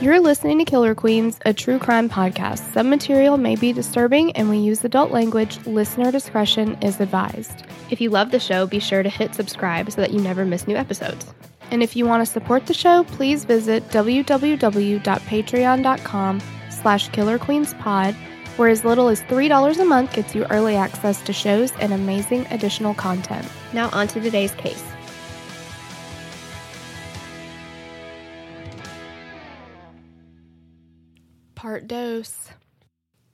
You're listening to Killer Queens, a true crime podcast. Some material may be disturbing and we use adult language. Listener discretion is advised. If you love the show, be sure to hit subscribe so that you never miss new episodes. And if you want to support the show, please visit www.patreon.com slash killerqueenspod, where as little as $3 a month gets you early access to shows and amazing additional content. Now on to today's case. Part dose.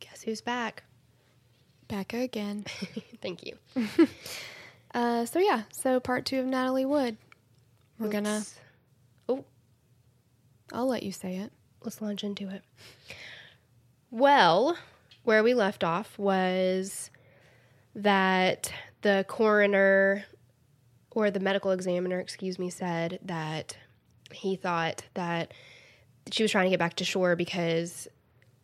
Guess who's back? Back again. Thank you. Uh, so yeah, so part two of Natalie Wood. We're gonna. Oh, I'll let you say it. let's launch into it. Well, where we left off was that the coroner or the medical examiner, excuse me, said that he thought that she was trying to get back to shore because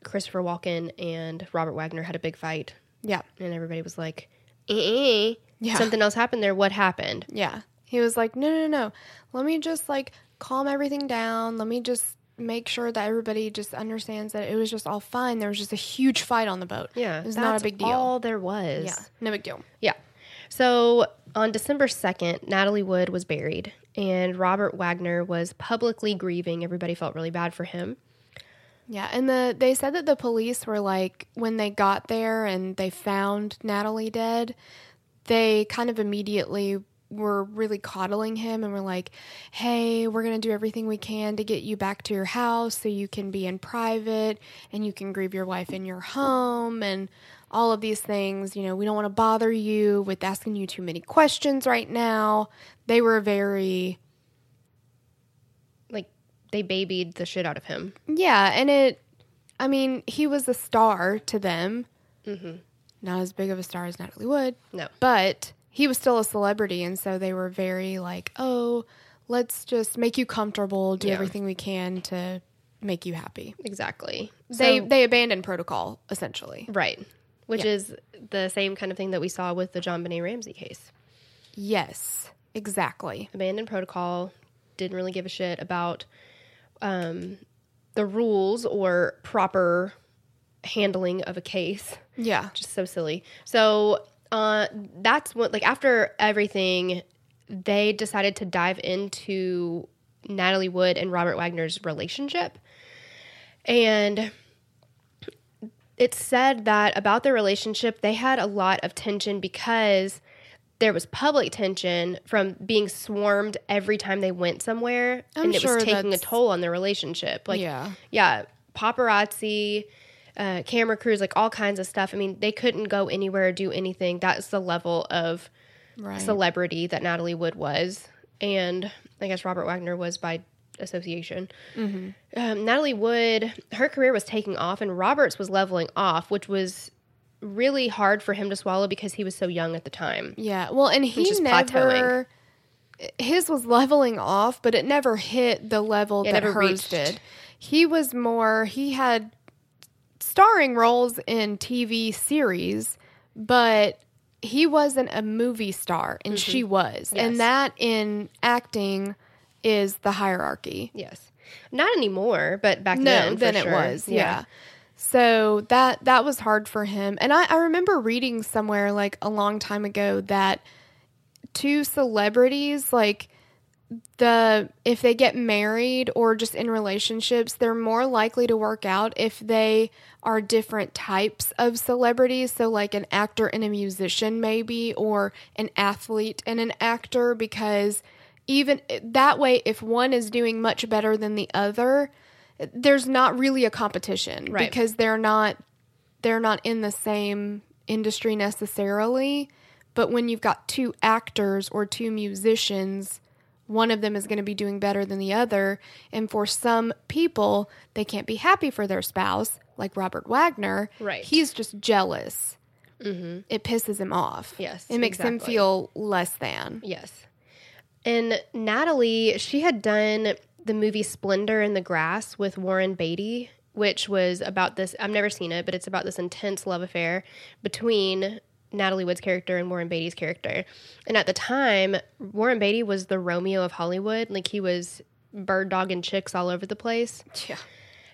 Christopher Walken and Robert Wagner had a big fight, Yeah, and everybody was like, eh, Yeah. something else happened there. What happened? yeah. He was like, no, no, no. Let me just like calm everything down. Let me just make sure that everybody just understands that it was just all fine. There was just a huge fight on the boat. Yeah, it was not a big deal. All there was. yeah, no big deal. Yeah. So on December 2nd, Natalie Wood was buried and Robert Wagner was publicly grieving. Everybody felt really bad for him. Yeah, and the they said that the police were like when they got there and they found Natalie dead, they kind of immediately were really coddling him and were like, "Hey, we're going to do everything we can to get you back to your house so you can be in private and you can grieve your wife in your home and all of these things. You know, we don't want to bother you with asking you too many questions right now." They were very they babied the shit out of him. Yeah, and it, I mean, he was a star to them. Mm-hmm. Not as big of a star as Natalie Wood, No. but he was still a celebrity, and so they were very like, oh, let's just make you comfortable, do Yeah. everything we can to make you happy. Exactly. They So- they abandoned protocol essentially. right. Which Yeah. is the same kind of thing that we saw with the JonBenét Ramsey case. Yes, exactly. Abandoned protocol, didn't really give a shit about um, the rules or proper handling of a case. Yeah, just so silly. So uh, that's what like after everything, they decided to dive into Natalie Wood and Robert Wagner's relationship, and it said that about their relationship they had a lot of tension because there was public tension from being swarmed every time they went somewhere I'm and it sure was taking a toll on their relationship like Yeah. yeah paparazzi uh, camera crews like all kinds of stuff i mean they couldn't go anywhere or do anything that's the level of right. celebrity that natalie wood was and i guess robert wagner was by association Mm-hmm. um, natalie wood her career was taking off and roberts was leveling off which was really hard for him to swallow because he was so young at the time Yeah, well, and he just never. His was leveling off, but it never hit the level It that hers reached. did. He was more. He had starring roles in TV series, but he wasn't a movie star, and she was, Mm-hmm. Yes. and that in acting is the hierarchy. yes not anymore but back No, then then for it sure. was. Yeah. So that that was hard for him. And I, I remember reading somewhere like a long time ago that two celebrities like the if they get married or just in relationships, they're more likely to work out if they are different types of celebrities. So like an actor and a musician maybe or an athlete and an actor because even that way if one is doing much better than the other, there's not really a competition Right. because they're not they're not in the same industry necessarily. But when you've got two actors or two musicians, one of them is going to be doing better than the other. And for some people, they can't be happy for their spouse, like Robert Wagner. Right. He's just jealous. Mm-hmm. It pisses him off. Yes, It makes him feel less than. Yes. And Natalie, she had done the movie Splendor in the Grass with Warren Beatty, which was about this. I've never seen it, but it's about this intense love affair between Natalie Wood's character and Warren Beatty's character. And at the time, Warren Beatty was the Romeo of Hollywood. Like he was bird dogging chicks all over the place. Yeah.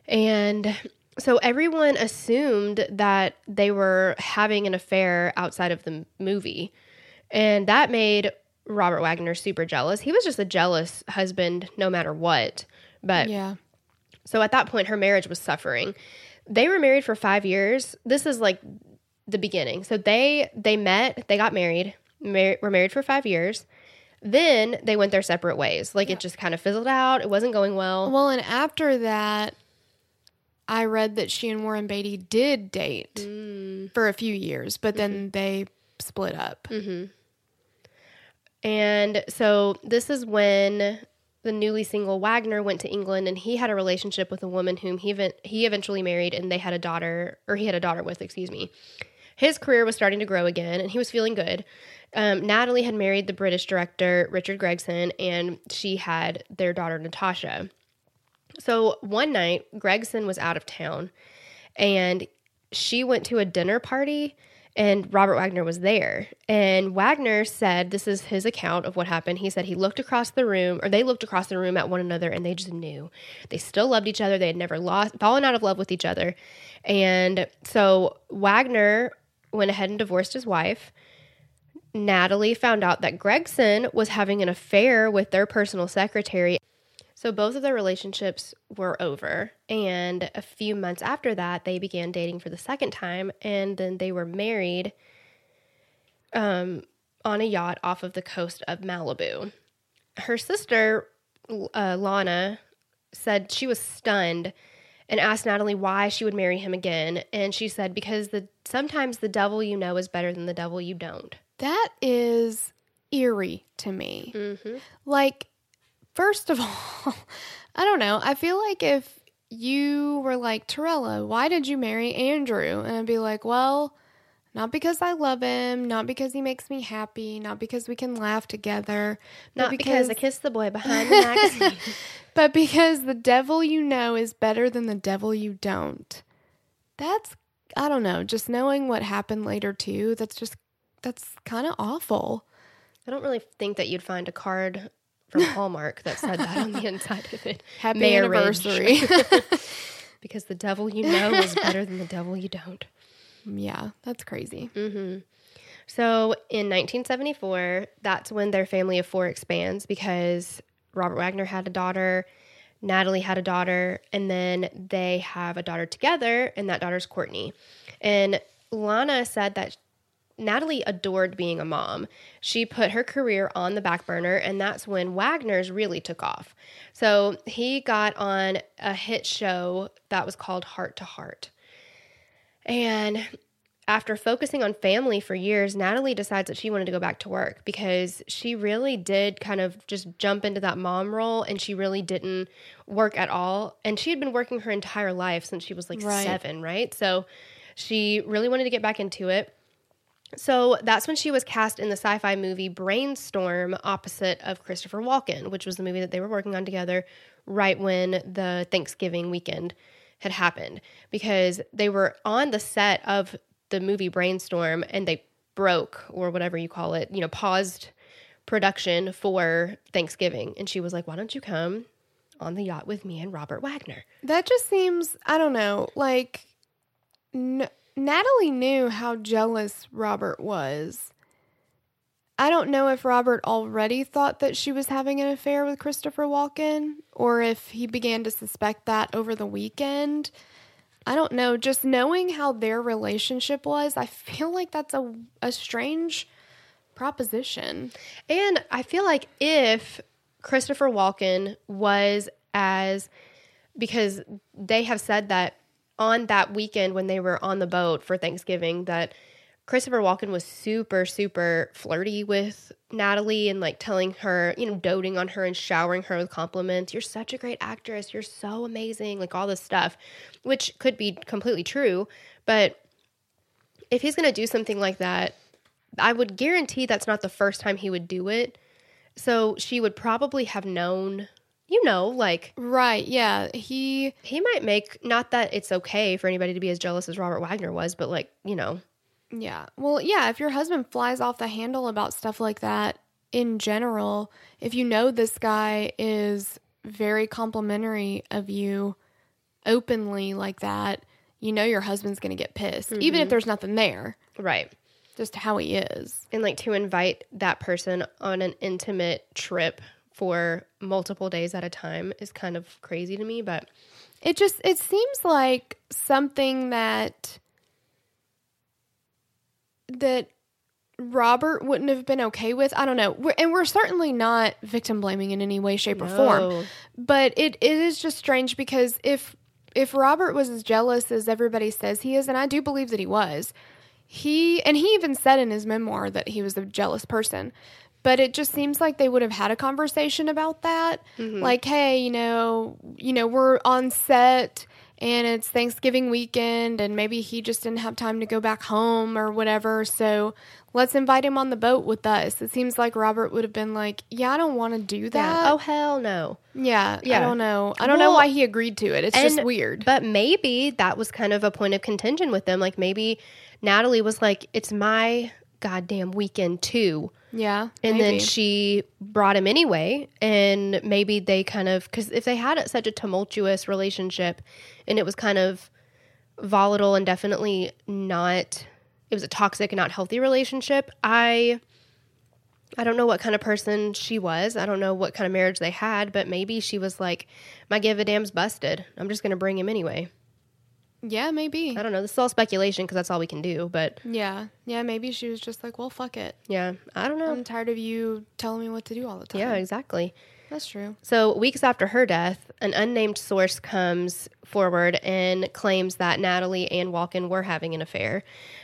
And so everyone assumed that they were having an affair outside of the movie. And that made Robert Wagner super jealous. He was just a jealous husband no matter what. But Yeah. so at that point, her marriage was suffering. They were married for five years. This is like the beginning. So they they met, they got married, mar- were married for five years. Then they went their separate ways. Like it just kind of fizzled out. It wasn't going well. Well, and after that, I read that she and Warren Beatty did date Mm. for a few years, but then Mm-hmm. they split up. And so this is when the newly single Wagner went to England and he had a relationship with a woman whom he he eventually married and they had a daughter or he had a daughter with, excuse me. His career was starting to grow again and he was feeling good. Um, Natalie had married the British director Richard Gregson and she had their daughter Natasha. So one night Gregson was out of town and she went to a dinner party and Robert Wagner was there. And Wagner said, This is his account of what happened. He said he looked across the room, or they looked across the room at one another, and they just knew. They still loved each other. They had never lost, fallen out of love with each other. And so Wagner went ahead and divorced his wife. Natalie found out that Gregson was having an affair with their personal secretary. So both of their relationships were over. And a few months after that, they began dating for the second time. And then they were married um, on a yacht off of the coast of Malibu. Her sister, uh, Lana, said she was stunned and asked Natalie why she would marry him again. And she said, because the sometimes the devil you know is better than the devil you don't. That is eerie to me. Mm-hmm. Like, first of all, I don't know. I feel like if you were like, Torella, why did you marry Andrew? And I'd be like, well, not because I love him, not because he makes me happy, not because we can laugh together, but Not because I kissed the boy behind the magazine. but because the devil you know is better than the devil you don't. That's, I don't know, just knowing what happened later too, that's just, that's kind of awful. I don't really think that you'd find a card from Hallmark that said that on the inside of it. Happy Marriage. anniversary. Because the devil you know is better than the devil you don't. yeah, that's crazy. Mm-hmm. So in 1974, that's when their family of four expands because Robert Wagner had a daughter, Natalie had a daughter, and then they have a daughter together, and that daughter's Courtney. And Lana said that Natalie adored being a mom. She put her career on the back burner, and that's when Wagner's really took off. So he got on a hit show that was called Hart to Hart. And after focusing on family for years, Natalie decides that she wanted to go back to work because she really did kind of just jump into that mom role and she really didn't work at all. And she had been working her entire life since she was like Right. seven, right? So she really wanted to get back into it. So that's when she was cast in the sci fi movie Brainstorm opposite of Christopher Walken, which was the movie that they were working on together right when the Thanksgiving weekend had happened. Because they were on the set of the movie Brainstorm and they broke, or whatever you call it, you know, paused production for Thanksgiving. And she was like, Why don't you come on the yacht with me and Robert Wagner? That just seems, I don't know, like N- Natalie knew how jealous Robert was. I don't know if Robert already thought that she was having an affair with Christopher Walken or if he began to suspect that over the weekend. I don't know. Just knowing how their relationship was, I feel like that's a, a strange proposition. And I feel like if Christopher Walken was as because they have said that on that weekend when they were on the boat for Thanksgiving that Christopher Walken was super super flirty with Natalie and like telling her, you know, doting on her and showering her with compliments. You're such a great actress. You're so amazing. Like all this stuff, which could be completely true, but if he's going to do something like that, I would guarantee that's not the first time he would do it. So she would probably have known, you know, like Right. Yeah. He he might make not that it's okay for anybody to be as jealous as Robert Wagner was, but like, you know, Yeah. Well, yeah, if your husband flies off the handle about stuff like that in general, if you know this guy is very complimentary of you, openly like that, you know your husband's going to get pissed, even if mm-hmm. there's nothing there. Right. Just how he is. And like to invite that person on an intimate trip for multiple days at a time is kind of crazy to me, but It just it seems like something that that Robert wouldn't have been okay with. I don't know. We're, and we're certainly not victim blaming in any way, shape, or form. But it, it is just strange because if if Robert was as jealous as everybody says he is, and I do believe that he was, he and he even said in his memoir that he was a jealous person. But it just seems like they would have had a conversation about that. Mm-hmm. Like, hey, you know, you know, we're on set and it's Thanksgiving weekend and maybe he just didn't have time to go back home or whatever. So let's invite him on the boat with us. It seems like Robert would have been like, Yeah, I don't want to do that. yeah. Oh hell no. Yeah, yeah. I don't know. I don't know why he agreed to it. It's just weird. But maybe that was kind of a point of contention with them. Like maybe Natalie was like, "It's my goddamn weekend too," yeah, and then she brought him anyway. And maybe they kind of because if they had such a tumultuous relationship, and it was kind of volatile and definitely not, it was a toxic and not healthy relationship. I. I don't know what kind of person she was. I don't know what kind of marriage they had, but maybe she was like, "My give a damn's busted. I'm just going to bring him anyway." Yeah, maybe. I don't know. This is all speculation because that's all we can do. But Yeah, yeah, maybe she was just like, well, fuck it. yeah, I don't know. I'm tired of you telling me what to do all the time. yeah, exactly. that's true. So, weeks after her death, an unnamed source comes forward and claims that Natalie and Walken were having an affair.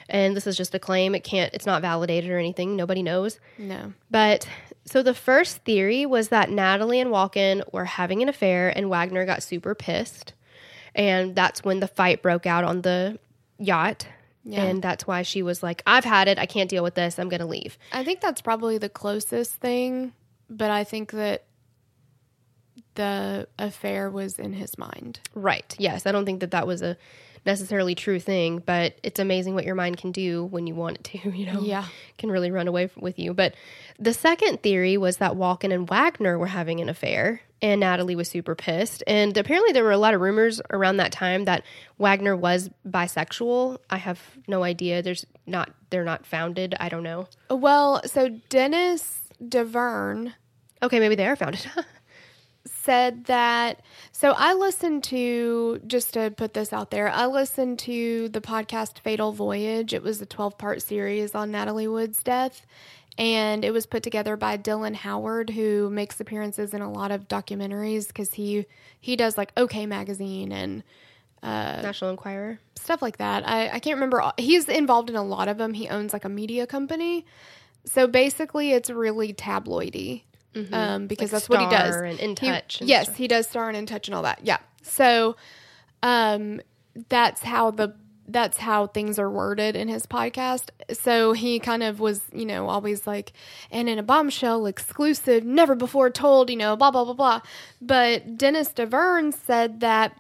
And this is just a claim. It can't, it's not validated or anything. Nobody knows. No. But so the first theory was that Natalie and Walken were having an affair and Wagner got super pissed. And that's when the fight broke out on the yacht. Yeah. And that's why she was like, I've had it. I can't deal with this. I'm going to leave. I think that's probably the closest thing, but I think that the affair was in his mind. Right. Yes. I don't think that that was a necessarily true thing, but it's amazing what your mind can do when you want it to, you know? Yeah. Can really run away with you. But the second theory was that Walken and Wagner were having an affair and Natalie was super pissed. And apparently there were a lot of rumors around that time that Wagner was bisexual. I have no idea. There's not they're not founded. I don't know. Well, so Dennis Davern Okay, maybe they are founded. said that so I listened to just to put this out there, I listened to the podcast Fatal Voyage. It was a 12-part series on Natalie Wood's death and it was put together by Dylan Howard who makes appearances in a lot of documentaries cuz he he does like OK magazine and uh, National Enquirer. stuff like that. I, I can't remember. all- He's involved in a lot of them. He owns like a media company. So basically, it's really tabloidy um, because Like that's what he does. And In He- Touch and yes, stuff. he does star and in touch and all that. Yeah. So um, that's how the that's how things are worded in his podcast. So he kind of was, you know, always like, and in a bombshell exclusive, never before told, you know, blah blah blah blah. But Dennis Davern said that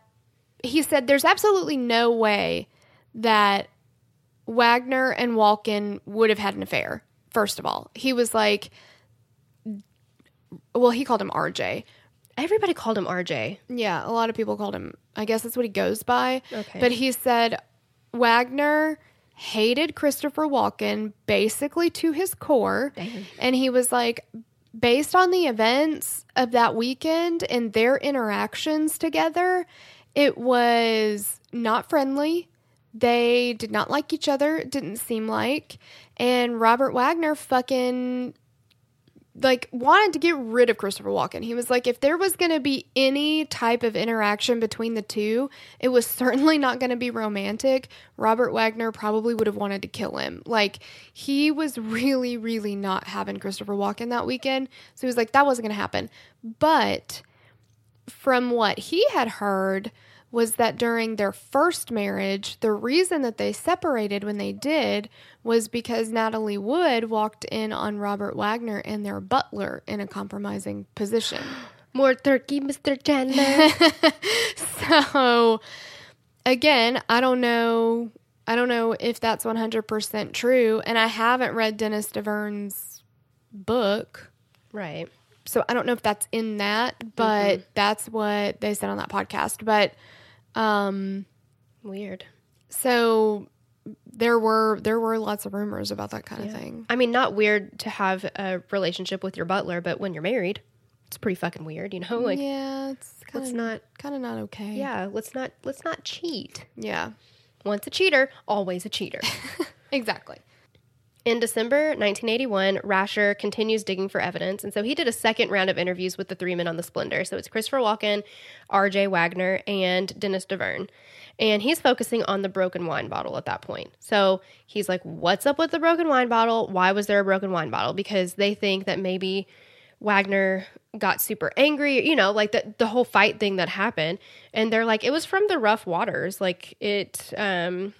he said there's absolutely no way that Wagner and Walken would have had an affair. First of all, he was like, well, he called him RJ. Everybody called him RJ. Yeah, a lot of people called him. I guess that's what he goes by. Okay. But he said Wagner hated Christopher Walken basically to his core, Damn. and he was like, based on the events of that weekend and their interactions together, it was not friendly. They did not like each other. It didn't seem like, and Robert Wagner fucking like wanted to get rid of Christopher Walken. He was like, if there was going to be any type of interaction between the two, it was certainly not going to be romantic. Robert Wagner probably would have wanted to kill him. Like he was really, really not having Christopher Walken that weekend. So he was like, that wasn't going to happen. But from what he had heard was that during their first marriage, the reason that they separated when they did was because Natalie Wood walked in on Robert Wagner and their butler in a compromising position. More turkey, Mr. Chandler. So again, I don't know I don't know if that's 100% true and I haven't read Dennis Davern's book. right. so I don't know if that's in that, but mm-hmm. that's what they said on that podcast. But Um, Weird. so there were there were lots of rumors about that kind of thing. I mean, not weird to have a relationship with your butler, but when you're married, it's pretty fucking weird, you know? Like, yeah, it's kind let's of not. kind of not okay. Yeah, let's not. Let's not cheat. yeah, Once a cheater, always a cheater. exactly. In December 1981, Rasure continues digging for evidence, and so he did a second round of interviews with the three men on the Splendour. So it's Christopher Walken, R.J. Wagner, and Dennis Davern. And he's focusing on the broken wine bottle at that point. So he's like, What's up with the broken wine bottle? Why was there a broken wine bottle? Because they think that maybe Wagner got super angry, you know, like the, the whole fight thing that happened. And they're like, It was from the rough waters. Like, it, um,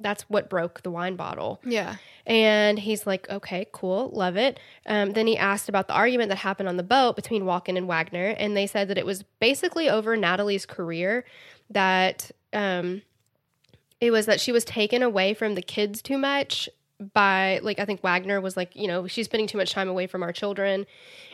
that's what broke the wine bottle. Yeah, And he's like, okay, cool, love it. Um, then he asked about the argument that happened on the boat between Walken and Wagner, and they said that it was basically over Natalie's career that um, it was that she was taken away from the kids too much by like I think Wagner was like, you know, she's spending too much time away from our children.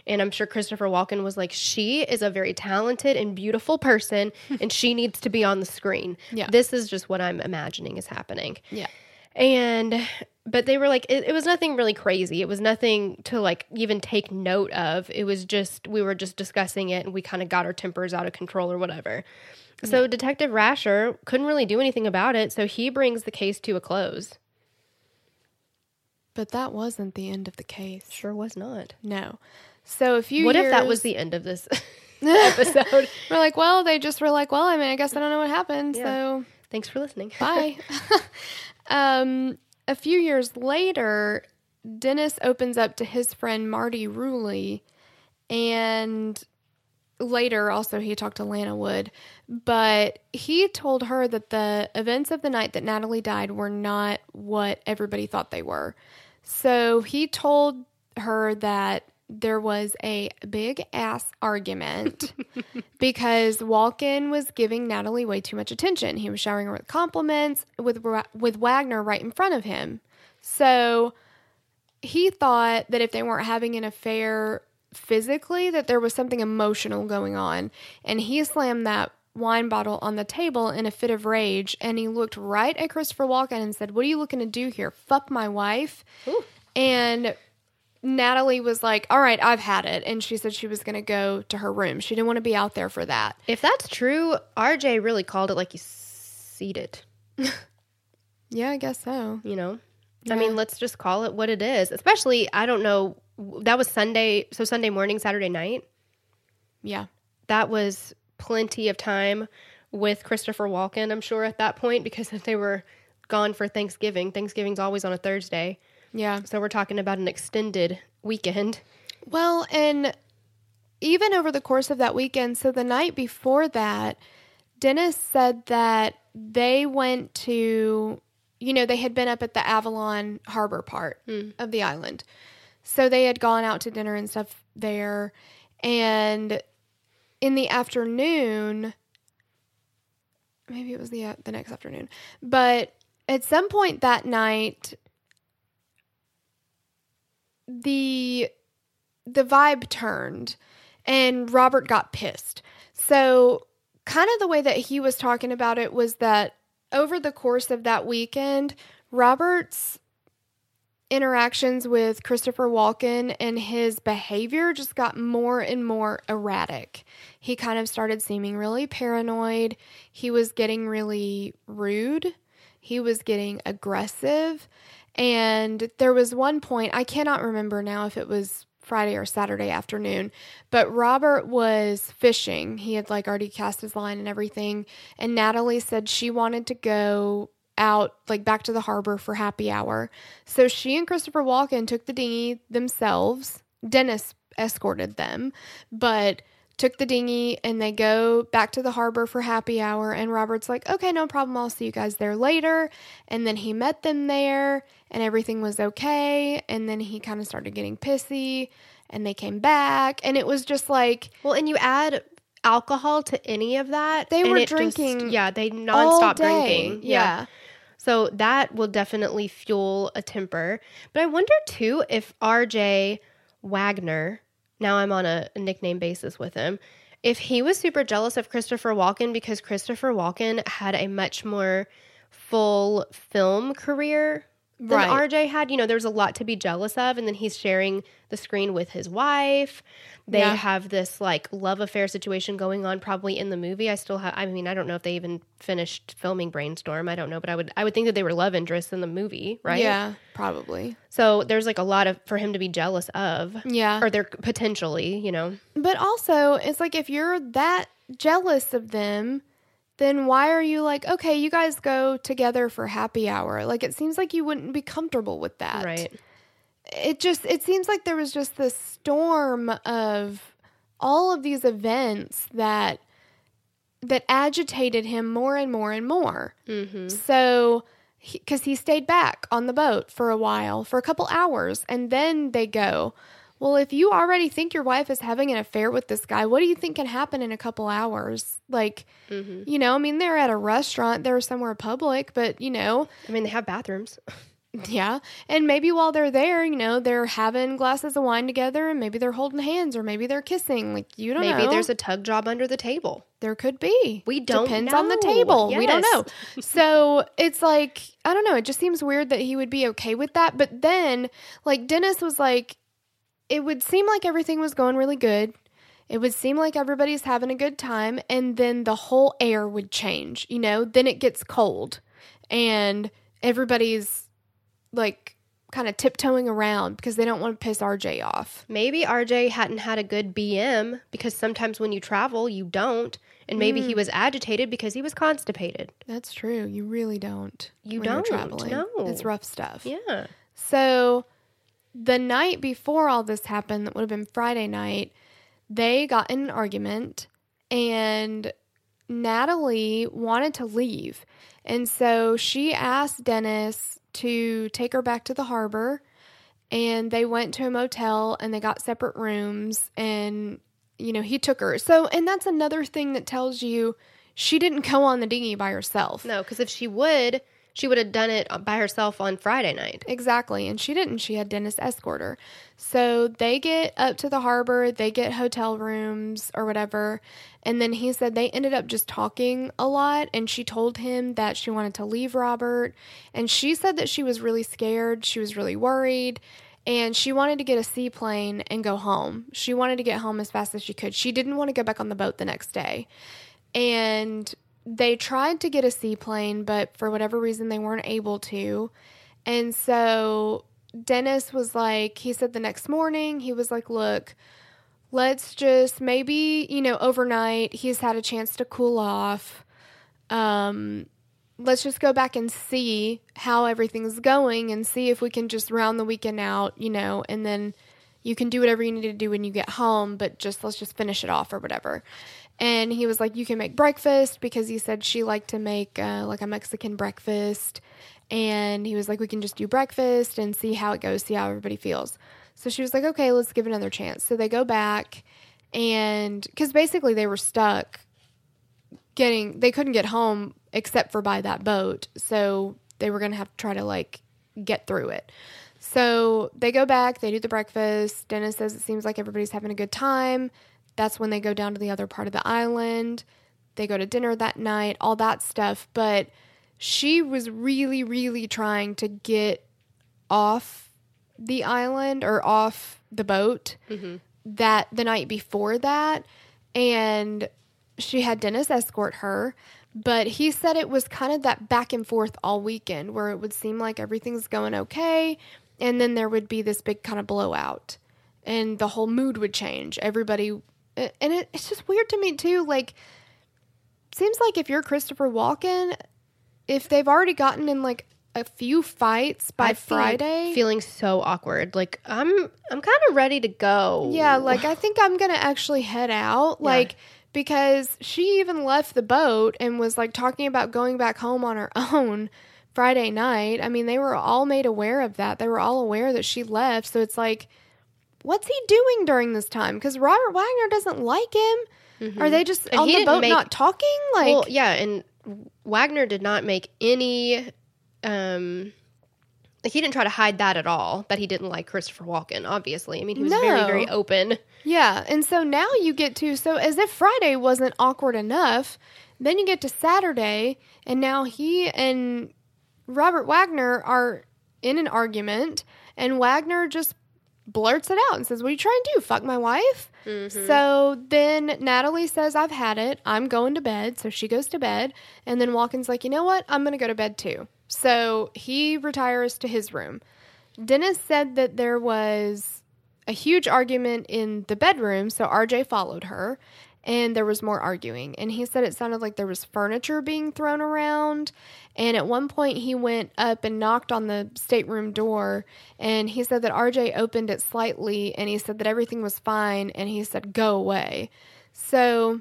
And I'm sure Christopher Walken was like, she is a very talented and beautiful person and she needs to be on the screen. Yeah. This is just what I'm imagining is happening. yeah, And but they were like it, it was nothing really crazy. It was nothing to like even take note of. It was just we were just discussing it and we kind of got our tempers out of control or whatever. So Detective Rasure couldn't really do anything about it, so he brings the case to a close. But that wasn't the end of the case. Sure was not. No. So a few What years, if that was the end of this episode? We're like, well, they just were like, well, I mean, I guess I don't know what happened. Yeah. So Thanks for listening. bye. um, a few years later, Dennis opens up to his friend Marti Rulli, and later also he talked to Lana Wood, but he told her that the events of the night that Natalie died were not what everybody thought they were. So he told her that there was a big ass argument because Walken was giving Natalie way too much attention. He was showering her with compliments with with Wagner right in front of him. So he thought that if they weren't having an affair physically, that there was something emotional going on, and he slammed that wine bottle on the table in a fit of rage, and he looked right at Christopher Walken and said, "What are you looking to do here? Fuck my wife." Ooh. And Natalie was like, "All right, I've had it," and she said she was going to go to her room. She didn't want to be out there for that. If that's true, RJ really called it like you seed it. Yeah, I guess so. you know Yeah. i mean let's just call it what it is especially i don't know that was sunday so sunday morning saturday night Yeah. that was plenty of time with christopher walken i'm sure at that point because they were gone for thanksgiving thanksgiving's always on a thursday Yeah. so we're talking about an extended weekend Well, and even over the course of that weekend, so the night before that, Dennis said that they went to, you know, they had been up at the Avalon Harbor part hmm. of the island. So they had gone out to dinner and stuff there. And in the afternoon, maybe it was the uh, the next afternoon, but at some point that night, the the vibe turned and Robert got pissed. So, kind of the way that he was talking about it was that over the course of that weekend, Robert's interactions with Christopher Walken and his behavior just got more and more erratic. He kind of started seeming really paranoid. He was getting really rude. He was getting aggressive. And there was one point, I cannot remember now if it was Friday or Saturday afternoon, but Robert was fishing. He had like already cast his line and everything. And Natalie said she wanted to go out like back to the harbor for happy hour. So she and Christopher Walken took the dinghy themselves. Dennis escorted them, but took the dinghy and they go back to the harbor for happy hour and Robert's like, "Okay, no problem. I'll see you guys there later." And then he met them there and everything was okay, and then he kind of started getting pissy and they came back and it was just like well and you add alcohol to any of that They were it just- drinking yeah they nonstop drinking Yeah. So that will definitely fuel a temper. But I wonder too if RJ Wagner, now I'm on a, nickname basis with him, if he was super jealous of Christopher Walken because Christopher Walken had a much more full film career than Right. RJ had, you know, there's a lot to be jealous of. And then he's sharing the screen with his wife. They Yeah. have this like love affair situation going on probably in the movie. I still have, I mean, I don't know if they even finished filming Brainstorm. I don't know, but I would, I would think that they were love interests in the movie, right? Yeah, probably. So there's like a lot of, for him to be jealous of. Yeah. Or they're potentially, you know. But also, it's like if you're that jealous of them, then why are you like, okay, you guys go together for happy hour? Like it seems like you wouldn't be comfortable with that. Right. It just it seems like there was just this storm of all of these events that that agitated him more and more and more. Mm-hmm. So, because he, stayed back on the boat for a while, for a couple hours, and then they go, Well, if you already think your wife is having an affair with this guy, what do you think can happen in a couple hours? Like, Mm-hmm. you know, I mean, they're at a restaurant, they're somewhere public, but, you know, I mean, they have bathrooms. yeah. And maybe while they're there, you know, they're having glasses of wine together and maybe they're holding hands or maybe they're kissing. Like, you don't Maybe know. Maybe there's a tug job under the table. There could be. We don't Depends on the know. table. We don't know. So it's like, I don't know. It just seems weird that he would be okay with that. But then, like, Dennis was like, it would seem like everything was going really good. It would seem like everybody's having a good time. And then the whole air would change, you know? Then it gets cold and everybody's like kind of tiptoeing around because they don't want to piss RJ off. Maybe RJ hadn't had a good BM because sometimes when you travel, you don't. And maybe Mm. he was agitated because he was constipated. That's true. You really don't. You don't, traveling. no. It's rough stuff. Yeah. So the night before all this happened, that would have been Friday night, they got in an argument and Natalie wanted to leave. And so she asked Dennis to take her back to the harbor and they went to a motel and they got separate rooms and you know, he took her. So and that's another thing that tells you she didn't go on the dinghy by herself. No, because if she would, she would have done it by herself on Friday night. Exactly. And she didn't. She had Dennis escort her. So they get up to the harbor, they get hotel rooms or whatever. And then he said they ended up just talking a lot. And she told him that she wanted to leave Robert. And she said that she was really scared. She was really worried. And she wanted to get a seaplane and go home. She wanted to get home as fast as she could. She didn't want to go back on the boat the next day. And they tried to get a seaplane, but for whatever reason, they weren't able to. And so Dennis was like, he said the next morning, he was like, look, let's just maybe, you know, overnight, he's had a chance to cool off. Um, let's just go back and see how everything's going and see if we can just round the weekend out, you know, and then you can do whatever you need to do when you get home, but just let's just finish it off or whatever. And he was like, you can make breakfast because he said she liked to make uh, like a Mexican breakfast. And he was like, we can just do breakfast and see how it goes, see how everybody feels. So she was like, okay, let's give it another chance. So they go back and because basically they were stuck getting, they couldn't get home except for by that boat. So they were to have to try to like get through it. So they go back, they do the breakfast. Dennis says it seems like everybody's having a good time. That's when they go down to the other part of the island. They go to dinner that night, all that stuff. But she was really, really trying to get off the island or off the boat mm-hmm. that the night before that. And she had Dennis escort her. But he said it was kind of that back and forth all weekend where it would seem like everything's going okay. And then there would be this big kind of blowout and the whole mood would change. Everybody, and it, it's just weird to me too. Like, seems like if you're Christopher Walken, if they've already gotten in like a few fights by be Friday, feeling so awkward. Like I'm, I'm kind of ready to go. yeah, like I think I'm gonna actually head out. Like, because she even left the boat and was like talking about going back home on her own Friday night. I mean, they were all made aware of that. They were all aware that she left. So it's like, what's he doing during this time? Because Robert Wagner doesn't like him. Are they just And on the boat make- not talking? Like, well, yeah, and Wagner did not make any um Like he didn't try to hide that at all. That he didn't like Christopher Walken. Obviously, I mean, he was very very open. Yeah, and so now you get to so as if Friday wasn't awkward enough, then you get to Saturday, and now he and Robert Wagner are in an argument, and Wagner just blurts it out and says, "What are you trying to do? Fuck my wife?" Mm-hmm. So then Natalie says, "I've had it. I'm going to bed." So she goes to bed, and then Walken's like, "You know what? I'm going to go to bed too." So he retires to his room. Dennis said that there was a huge argument in the bedroom, so RJ followed her, and there was more arguing. And he said it sounded like there was furniture being thrown around. And at one point, he went up and knocked on the stateroom door, and he said that RJ opened it slightly, and he said that everything was fine, and he said, Go away. So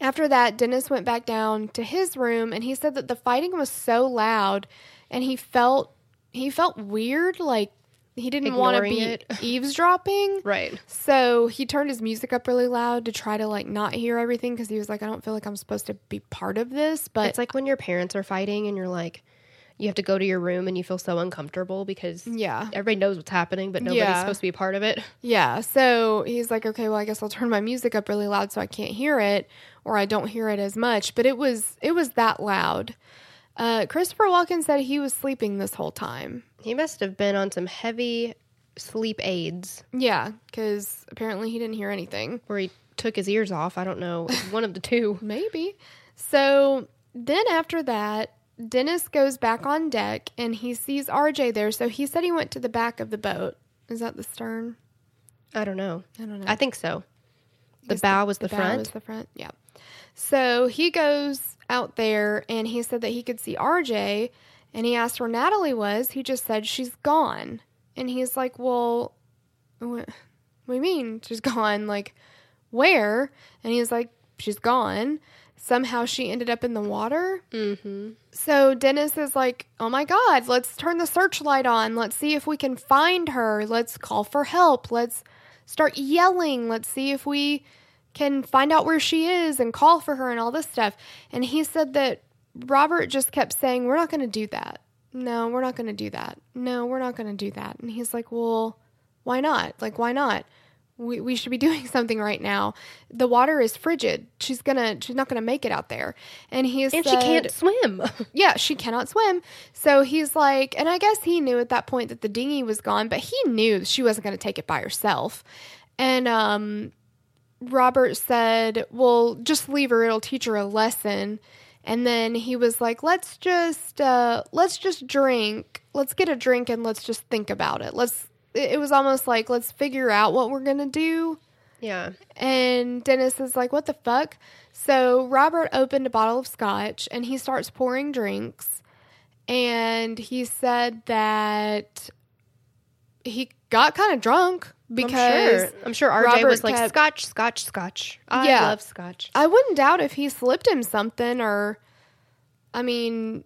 after that, Dennis went back down to his room and he said that the fighting was so loud and he felt he felt weird like he didn't want to be it. eavesdropping. Right. So he turned his music up really loud to try to like not hear everything because he was like I don't feel like I'm supposed to be part of this, but It's like when your parents are fighting and you're like, you have to go to your room and you feel so uncomfortable because yeah. everybody knows what's happening, but nobody's Yeah. supposed to be a part of it. Yeah. So he's like, okay, well, I guess I'll turn my music up really loud so I can't hear it, or I don't hear it as much. But it was it was that loud. Uh, Christopher Walken said he was sleeping this whole time. He must have been on some heavy sleep aids Yeah, because apparently he didn't hear anything. where he took his ears off. I don't know. One of the two. Maybe. So then after that, Dennis goes back on deck and he sees RJ there. So he said he went to the back of the boat. Is that the stern? I don't know. I don't know. I think so. The bow was the, bow front. was the front. Yeah. So he goes out there and he said that he could see RJ and he asked where Natalie was. He just said she's gone. And he's like, "Well, what, what do you mean she's gone? Like where?" And he's like, "She's gone." Somehow she ended up in the water. mm-hmm. So Dennis is like, "Oh my god, let's turn the searchlight on. Let's see if we can find her. Let's call for help. Let's start yelling. Let's see if we can find out where she is and call for her and all this stuff." And he said that Robert just kept saying, "We're not going to do that. No, we're not going to do that. No, we're not going to do that." And he's like, "Well, why not? Like why not?" We, we should be doing something right now. The water is frigid. She's gonna she's not gonna make it out there. And he And said, she can't swim. yeah, she cannot swim. So he's like, and I guess he knew at that point that the dinghy was gone, but he knew she wasn't going to take it by herself. And um, Robert said, well, just leave her. It'll teach her a lesson. And then he was like, let's just, uh, let's just drink. Let's get a drink and let's just think about it. Let's, it was almost like, let's figure out what we're going to do. yeah. And Dennis is like, what the fuck? So Robert opened a bottle of scotch and he starts pouring drinks. And he said that he got kind of drunk because I'm sure, I'm sure RJ Robert was like kept- scotch, scotch, scotch. I Yeah. love scotch. I wouldn't doubt if he slipped him something or, I mean,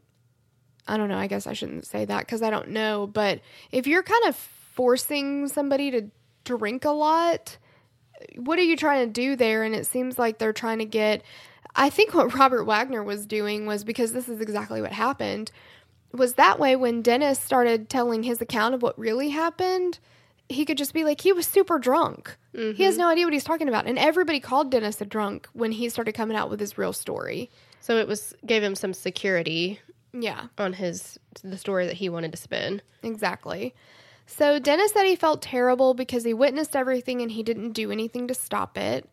I don't know. I guess I shouldn't say that because I don't know. But if you're kind of forcing somebody to drink a lot, what are you trying to do there? And it seems like they're trying to get. I think what Robert Wagner was doing was because this is exactly what happened. Was that way when Dennis started telling his account of what really happened? He could just be like, he was super drunk. He has no idea what he's talking about. And everybody called Dennis a drunk when he started coming out with his real story. So it was gave him some security Yeah. on his the story that he wanted to spin. Exactly. So Dennis said he felt terrible because he witnessed everything and he didn't do anything to stop it.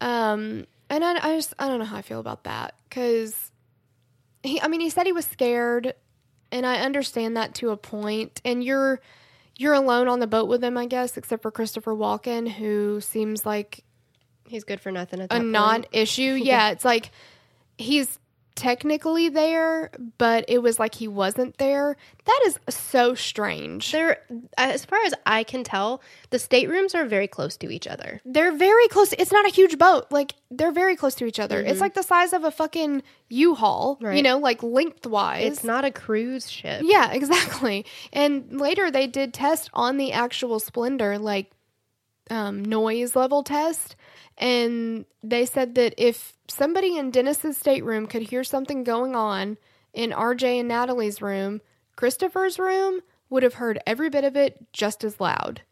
Um, and I, I just I don't know how I feel about that because he I mean he said he was scared, and I understand that to a. And you're you're alone on the boat with him, I guess, except for Christopher Walken, who seems like He's good for nothing at a non-issue. yeah, it's like he's technically there, but it was like he wasn't there. That is so strange. They're as far as I can tell, the staterooms are very close to each other. They're very close. It's not a huge boat. Like they're very close to each other. It's like the size of a fucking U-Haul, you know, like lengthwise. It's not a cruise ship. Yeah, exactly. And later they did test on the actual Splendour, like um, noise level test. And they said that if somebody in Dennis's stateroom could hear something going on in RJ and Natalie's room, Christopher's room would have heard every bit of it just as loud.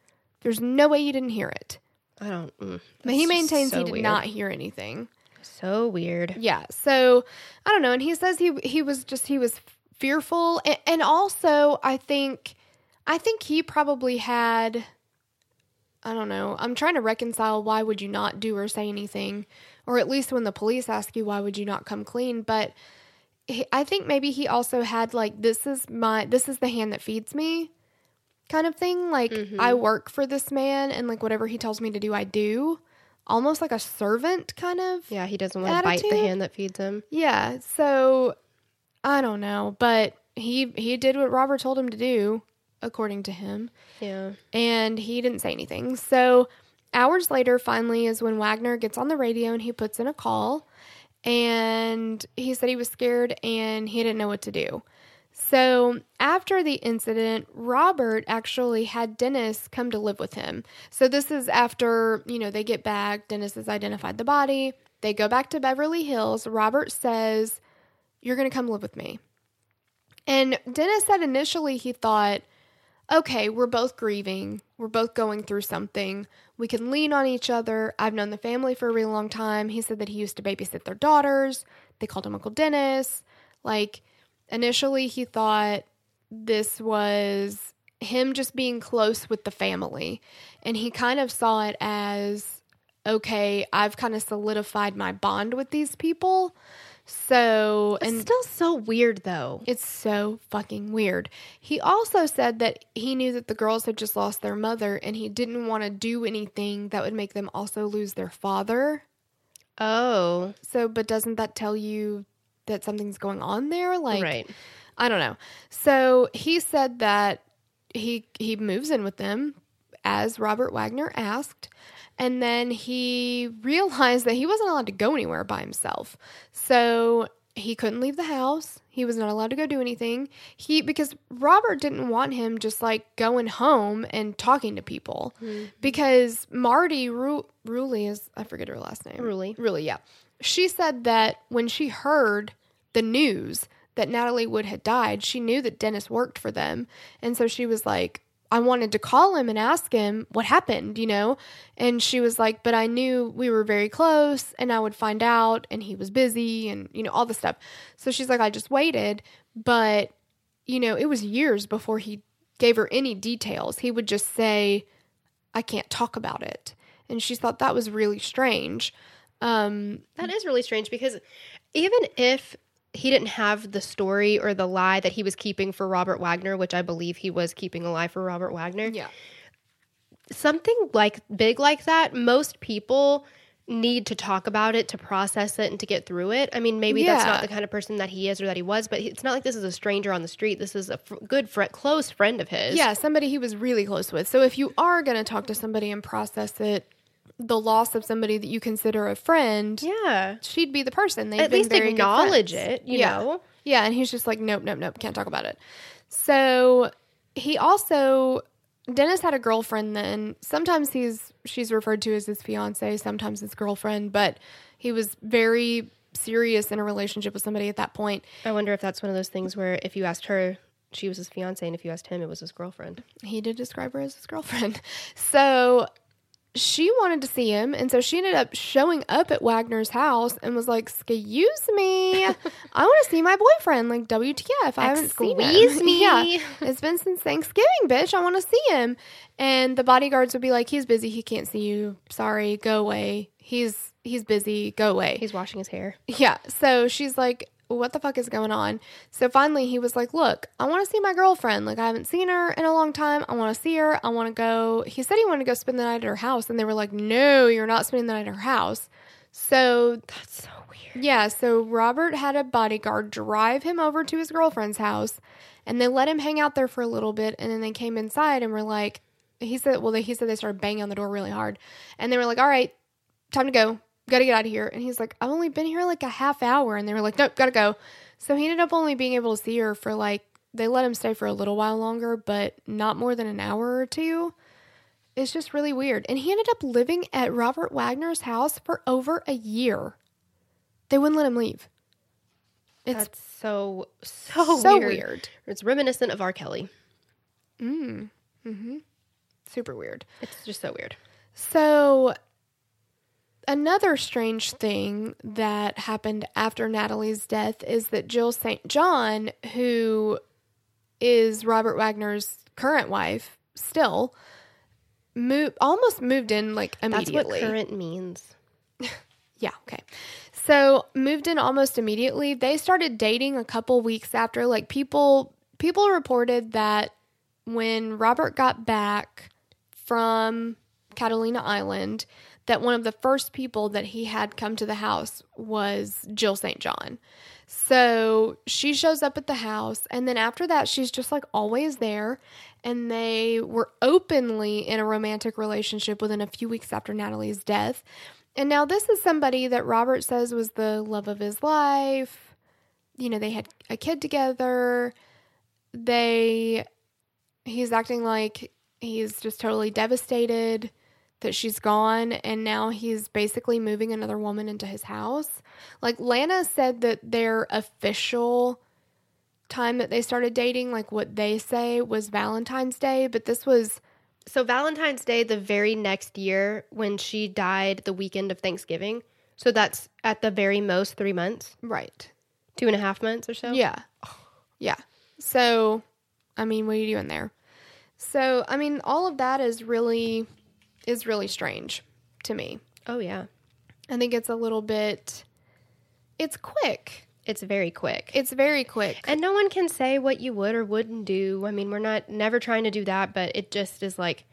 There's no way you didn't hear it. I don't. Mm, But he maintains so he did weird. not hear anything. So weird. Yeah. So I don't know. And he says he he was just he was fearful, and, and also I think I think he probably had. I don't know. I'm trying to reconcile why would you not do or say anything, or at least when the police ask you why would you not come clean. But he, I think maybe he also had like this is my this is the hand that feeds me, kind of thing. Like mm-hmm. I work for this man, and like whatever he tells me to do, I do. Almost like a servant, kind of. Yeah, he doesn't want to bite the hand that feeds him. Yeah, so I don't know, but he he did what Robert told him to do, according to him, Yeah. and he didn't say anything. So hours later, finally, is when Wagner gets on the radio and he puts in a call, and he said he was scared and he didn't know what to do. So after the incident, Robert actually had Dennis come to live with him. So this is after, you know, they get back, Dennis has identified the body. They go back to Beverly Hills. Robert says, You're going to come live with me. And Dennis said initially he thought, okay, we're both grieving. We're both going through something. We can lean on each other. I've known the family for a really long time. He said that he used to babysit their daughters. They called him Uncle Dennis. Like, initially, he thought this was him just being close with the family. And he kind of saw it as, okay, I've kind of solidified my bond with these people. So, It's and still so weird though. it's so fucking weird. He also said that he knew that the girls had just lost their mother and he didn't want to do anything that would make them also lose their father. Oh, So, but doesn't that tell you that something's going on there? Like, right. I don't know. So he said that he he moves in with them as Robert Wagner asked, and then he realized that he wasn't allowed to go anywhere by himself. So he couldn't leave the house. He was not allowed to go do anything. He because Robert didn't want him just like going home and talking to people mm-hmm. because Marti Ru- Rulli is I forget her last name. Rulli. Really, yeah. She said that when she heard the news that Natalie Wood had died, she knew that Dennis worked for them. And so she was like, I wanted to call him and ask him what happened, you know? And she was like, but I knew we were very close and I would find out and he was busy and, you know, all the stuff. So she's like, I just waited. But, you know, it was years before he gave her any details. He would just say, I can't talk about it. And she thought that was really strange. Um, That is really strange because even if he didn't have the story or the lie that he was keeping for Robert Wagner, which I believe he was keeping a lie for Robert Wagner, yeah. something like big like that, most people need to talk about it to process it and to get through it. I mean, maybe that's not the kind of person that he is or that he was, but it's not like this is a stranger on the street. This is a fr- good friend, close friend of his. Yeah, somebody he was really close with. So if you are going to talk to somebody and process it, the loss of somebody that you consider a friend, Yeah. she'd be the person. They've At least acknowledge it, you yeah. know? Yeah, and he's just like, nope, nope, nope, can't talk about it. So he also Dennis had a girlfriend then. Sometimes he's she's referred to as his fiance, sometimes his girlfriend, but he was very serious in a relationship with somebody at that point. I wonder if that's one of those things where if you asked her, she was his fiance, and if you asked him, it was his girlfriend. he did describe her as his girlfriend. So she wanted to see him, and so she ended up showing up at Wagner's house and was like, "Excuse me, I want to see my boyfriend. Like, WTF? I haven't seen him. Excuse me. yeah, it's been since Thanksgiving, bitch. I want to see him." And the bodyguards would be like, "He's busy. He can't see you. Sorry, go away. He's he's busy. Go away." He's washing his hair. Yeah. So she's like, what the fuck is going on? So finally he was like, look, I want to see my girlfriend. Like, I haven't seen her in a long time. I want to see her. I want to go. He said he wanted to go spend the night at her house. And they were like, no, you're not spending the night at her house. So, That's so weird. yeah. So Robert had a bodyguard drive him over to his girlfriend's house. And they let him hang out there for a little bit. And then they came inside and were like, he said, well, they, he said they started banging on the door really hard. And they were like, all right, time to go. Gotta get out of here. And he's like, I've only been here like a half hour. And they were like, nope, gotta go. So he ended up only being able to see her for like, they let him stay for a little while longer, but not more than an hour or two. It's just really weird. And he ended up living at Robert Wagner's house for over a year. They wouldn't let him leave. It's That's so so, so weird. weird. It's reminiscent of R. Kelly. Mm. Mm-hmm. Super weird. It's just so weird. So, another strange thing that happened after Natalie's death is that Jill St. John, who is Robert Wagner's current wife, still moved almost moved in like immediately. That's what current means. Yeah, okay. So moved in almost immediately. They started dating a couple weeks after. Like people people reported that when Robert got back from Catalina Island, that one of the first people that he had come to the house was Jill St. John. So she shows up at the house, and then after that, she's just like always there. And they were openly in a romantic relationship within a few weeks after Natalie's death. And now this is somebody that Robert says was the love of his life. You know, they had a kid together. They he's acting like he's just totally devastated that she's gone and now he's basically moving another woman into his house. Like Lana said that their official time that they started dating, like what they say was Valentine's Day, but this was So Valentine's Day, the very next year, when she died, the weekend of Thanksgiving. So that's at the very most three months, right. two and a half months or so. Yeah. Yeah. So, I mean, what are you doing there? So, I mean, all of that is really is really strange to me. Oh yeah, I think it's a little bit it's quick. it's very quick. It's very quick. And no one can say what you would or wouldn't do. I mean, we're not never trying to do that, but it just is like,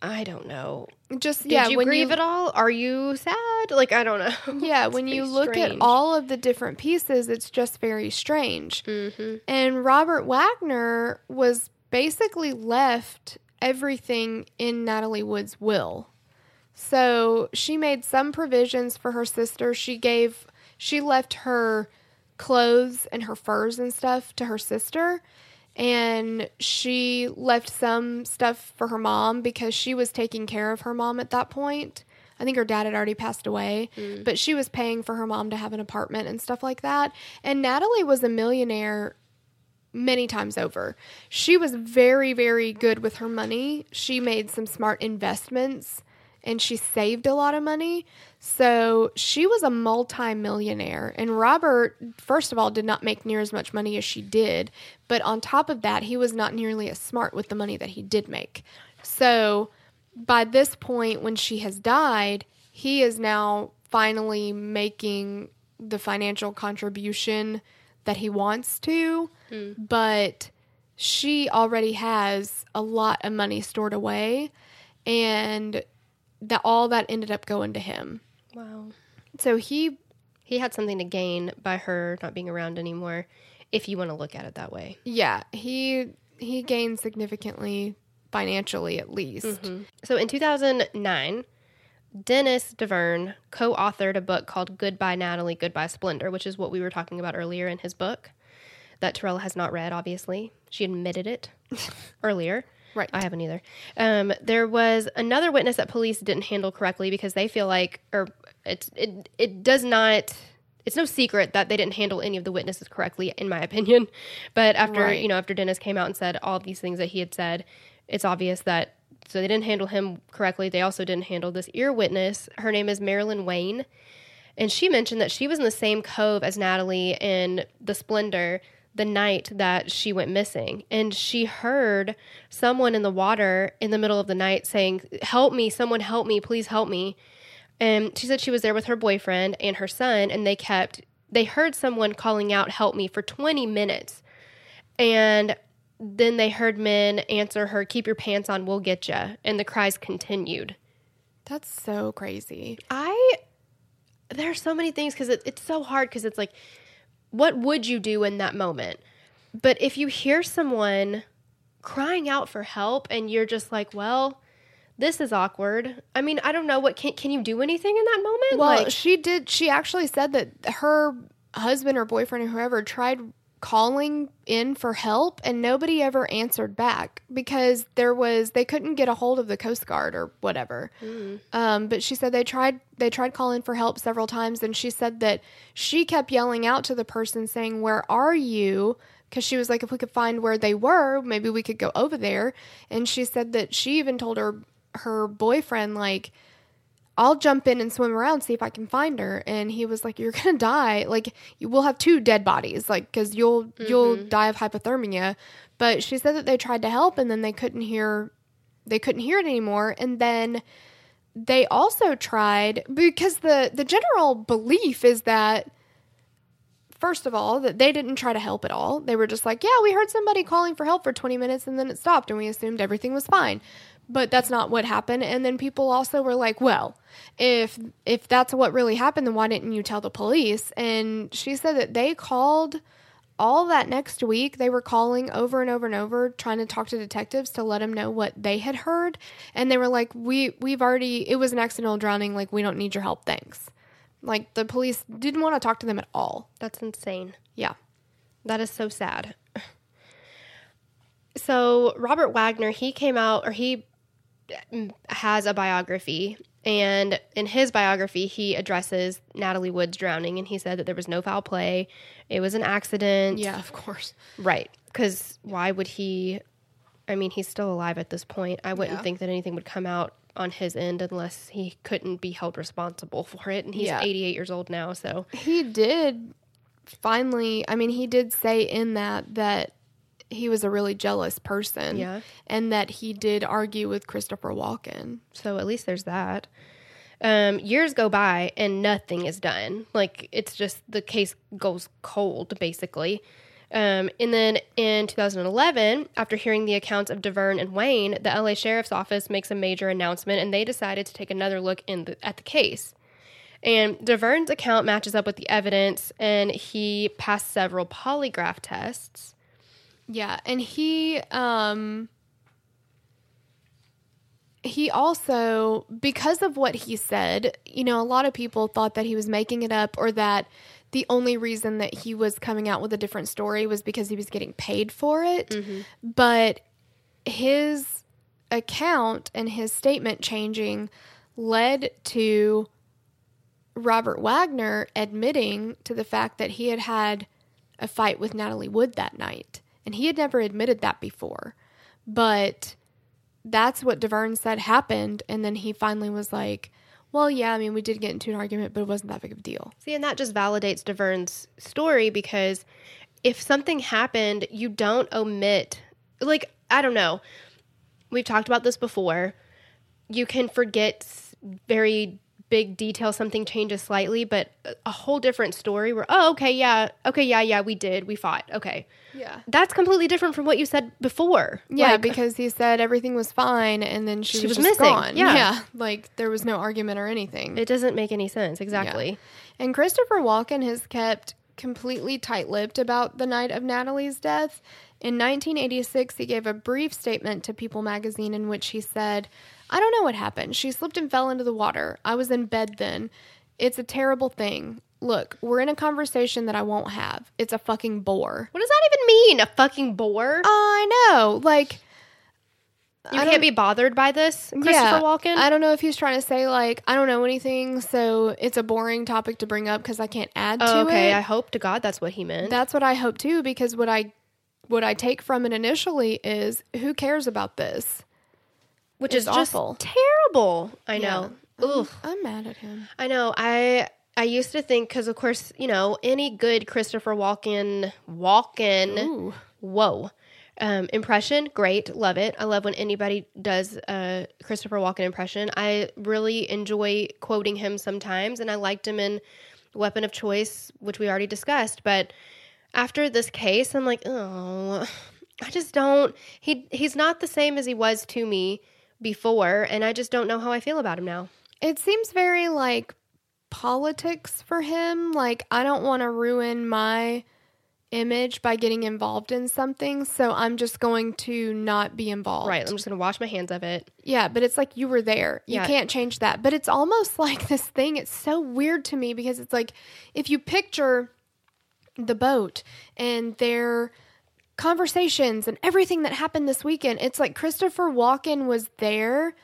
I don't know. Just Did yeah, you when grieve you, at all? Are you sad? Like I don't know. Yeah, when you look at all of the different pieces, it's just very strange. Mm-hmm. And Robert Wagner was basically left everything in Natalie Wood's will. So she made some provisions for her sister. She gave, she left her clothes and her furs and stuff to her sister. And she left some stuff for her mom because she was taking care of her mom at that point. I think her dad had already passed away, mm. but she was paying for her mom to have an apartment and stuff like that. And Natalie was a millionaire many times over. She was very, very good with her money. She made some smart investments and she saved a lot of money. So she was a multi-millionaire. And Robert, first of all, did not make near as much money as she did. But on top of that, he was not nearly as smart with the money that he did make. So by this point, when she has died, he is now finally making the financial contribution that he wants to, hmm. but she already has a lot of money stored away, and that all that ended up going to him. Wow. So he, He had something to gain by her not being around anymore, if you want to look at it that way. yeah, he he gained significantly financially at least. Mm-hmm. So in 2009, Dennis Davern co authored a book called Goodbye Natalie, Goodbye Splendour, which is what we were talking about earlier in his book that Terrell has not read, obviously. She admitted it earlier. Right. I haven't either. Um, there was another witness that police didn't handle correctly because they feel like, or it's it it does not. It's no secret that they didn't handle any of the witnesses correctly, in my opinion. But after Right. you know, after Dennis came out and said all these things that he had said, it's obvious that so they didn't handle him correctly. They also didn't handle this ear witness. Her name is Marilyn Wayne, and she mentioned that she was in the same cove as Natalie in the Splendour the night that she went missing. And she heard someone in the water in the middle of the night saying, Help me, someone help me, please help me. And she said she was there with her boyfriend and her son, and they kept, they heard someone calling out, Help me, for 20 minutes. And then they heard men answer her, Keep your pants on, we'll get you. And the cries continued. That's so crazy. I there are so many things because it, it's so hard because it's like, what would you do in that moment? But if you hear someone crying out for help and you're just like, well, this is awkward. I mean, I don't know what can can you do anything in that moment? Well, like, she did. She actually said that her husband or boyfriend or whoever tried calling in for help and nobody ever answered back because there was they couldn't get a hold of the coast guard or whatever. Um, but she said they tried they tried calling for help several times and she said that she kept yelling out to the person saying where are you? Because she was like if we could find where they were maybe we could go over there. And she said that she even told her her boyfriend like I'll jump in and swim around, see if I can find her. And he was like, "You're gonna die. Like, you will have two dead bodies, like, because you'll you'll mm-hmm. die of hypothermia." But she said that they tried to help, and then they couldn't hear, they couldn't hear it anymore. And then they also tried because the the general belief is that first of all that they didn't try to help at all they were just like yeah we heard somebody calling for help for 20 minutes and then it stopped and we assumed everything was fine but that's not what happened. And then people also were like well if if that's what really happened then why didn't you tell the police? And she said that they called all that next week. They were calling over and over and over trying to talk to detectives to let them know what they had heard. And they were like we we've already it was an accidental drowning. Like we don't need your help. Thanks. Like the police didn't want to talk to them at all. That's insane. yeah. That is so sad. So Robert Wagner, he came out or he has a biography and in his biography he addresses Natalie Wood's drowning and he said that there was no foul play. It was an accident. yeah of course Right. Cuz why would he I mean, he's still alive at this point. I wouldn't Yeah. think that anything would come out on his end unless he couldn't be held responsible for it and he's Yeah. 88 years old now, so he did finally i mean he did say in that that he was a really jealous person Yeah. and that he did argue with christopher walken So at least there's that. Um, years go by and nothing is done. Like it's just the case goes cold, basically. Um, and then in 2011, after hearing the accounts of Davern and Wayne, the LA Sheriff's Office makes a major announcement and they decided to take another look in the, at the case. And Davern's account matches up with the evidence, and he passed several polygraph tests. Yeah and he um he also because of what he said you know a lot of people thought that he was making it up or that the only reason that he was coming out with a different story was because he was getting paid for it but his account and his statement changing led to Robert Wagner admitting to the fact that he had had a fight with Natalie Wood that night. And he had never admitted that before. But that's what Davern said happened. And then he finally was like, well, yeah, I mean, we did get into an argument, but it wasn't that big of a deal. See, and that just validates Davern's story because if something happened, you don't omit, like, I don't know. We've talked about this before. You can forget very big detail, something changes slightly, but a- whole different story where, oh, okay, yeah, okay, yeah, yeah, we did, we fought, okay. Yeah. That's completely different from what you said before. Yeah, Like, because he said everything was fine and then she, She was, was just missing. gone. Yeah. Like there was no argument or anything. it doesn't make any sense. Exactly. And Christopher Walken has kept completely tight lipped about the night of Natalie's death. In 1986, he gave a brief statement to People magazine in which he said, I don't know what happened. She slipped and fell into the water. I was in bed then. It's a terrible thing. Look, we're in a conversation that I won't have. It's a fucking bore. What does that even mean? A fucking bore? I know. Like, you I can't be bothered by this, Christopher Walken? I don't know if he's trying to say, like, I don't know anything, so it's a boring topic to bring up because I can't add to Oh, okay, it. I hope to God that's what he meant. That's what I hope too, because what I what I take from it initially is who cares about this? Which is just awful. terrible. I know. Ugh. I'm mad at him. I know. I I used to think because of course you know any good Christopher Walken Walken Ooh. whoa um, impression great love it. I love when anybody does a Christopher Walken impression. I really enjoy quoting him sometimes, and I liked him in Weapon of Choice, which we already discussed. But after this case, I'm like, oh, I just don't. He he's not the same as he was to me before, and I just don't know how I feel about him now. It seems very like politics for him. Like I don't want to ruin my image by getting involved in something, so I'm just going to not be involved. Right. I'm just going to wash my hands of it. Yeah, but it's like you were there. You Yeah. can't change that. But it's almost like this thing. It's so weird to me because it's like if you picture the boat and their conversations and everything that happened this weekend. It's like Christopher Walken was there,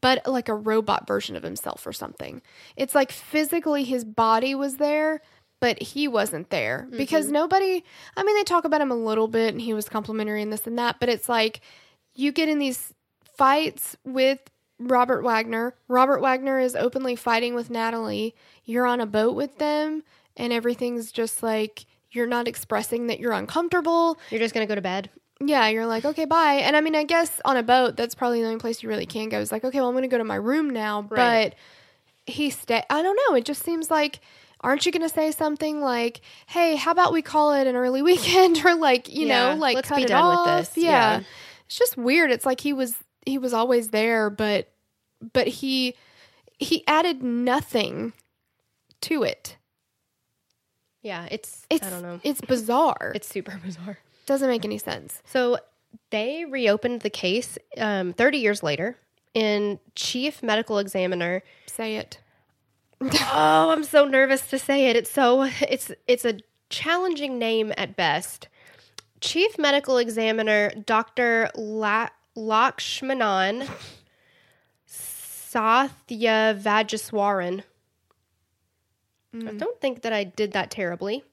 but like a robot version of himself or something. It's like physically his body was there, but he wasn't there mm-hmm. because nobody, I mean, they talk about him a little bit and he was complimentary and this and that, but it's like you get in these fights with Robert Wagner. Robert Wagner is openly fighting with Natalie. You're on a boat with them and everything's just like you're not expressing that you're uncomfortable. You're just gonna go to bed. Yeah, you're like, okay, bye. And I mean, I guess on a boat, that's probably the only place you really can go. It's like, okay, well, I'm going to go to my room now. Right. But he stay. I don't know. It just seems like, aren't you going to say something like, hey, how about we call it an early weekend, or like, you Yeah, know, like let's cut be it done with off? this. Yeah. Yeah. it's just weird. It's like he was he was always there, but but he he added nothing to it. Yeah, it's, It's I don't know. It's bizarre. It's super bizarre. doesn't make any sense. So they reopened the case um, 30 years later, and chief medical examiner. Say it. oh, I'm so nervous to say it. It's so it's it's a challenging name at best. Chief medical examiner Dr. La- Lakshmanan Sathya Vajeswaran. I mm. don't think that I did that terribly.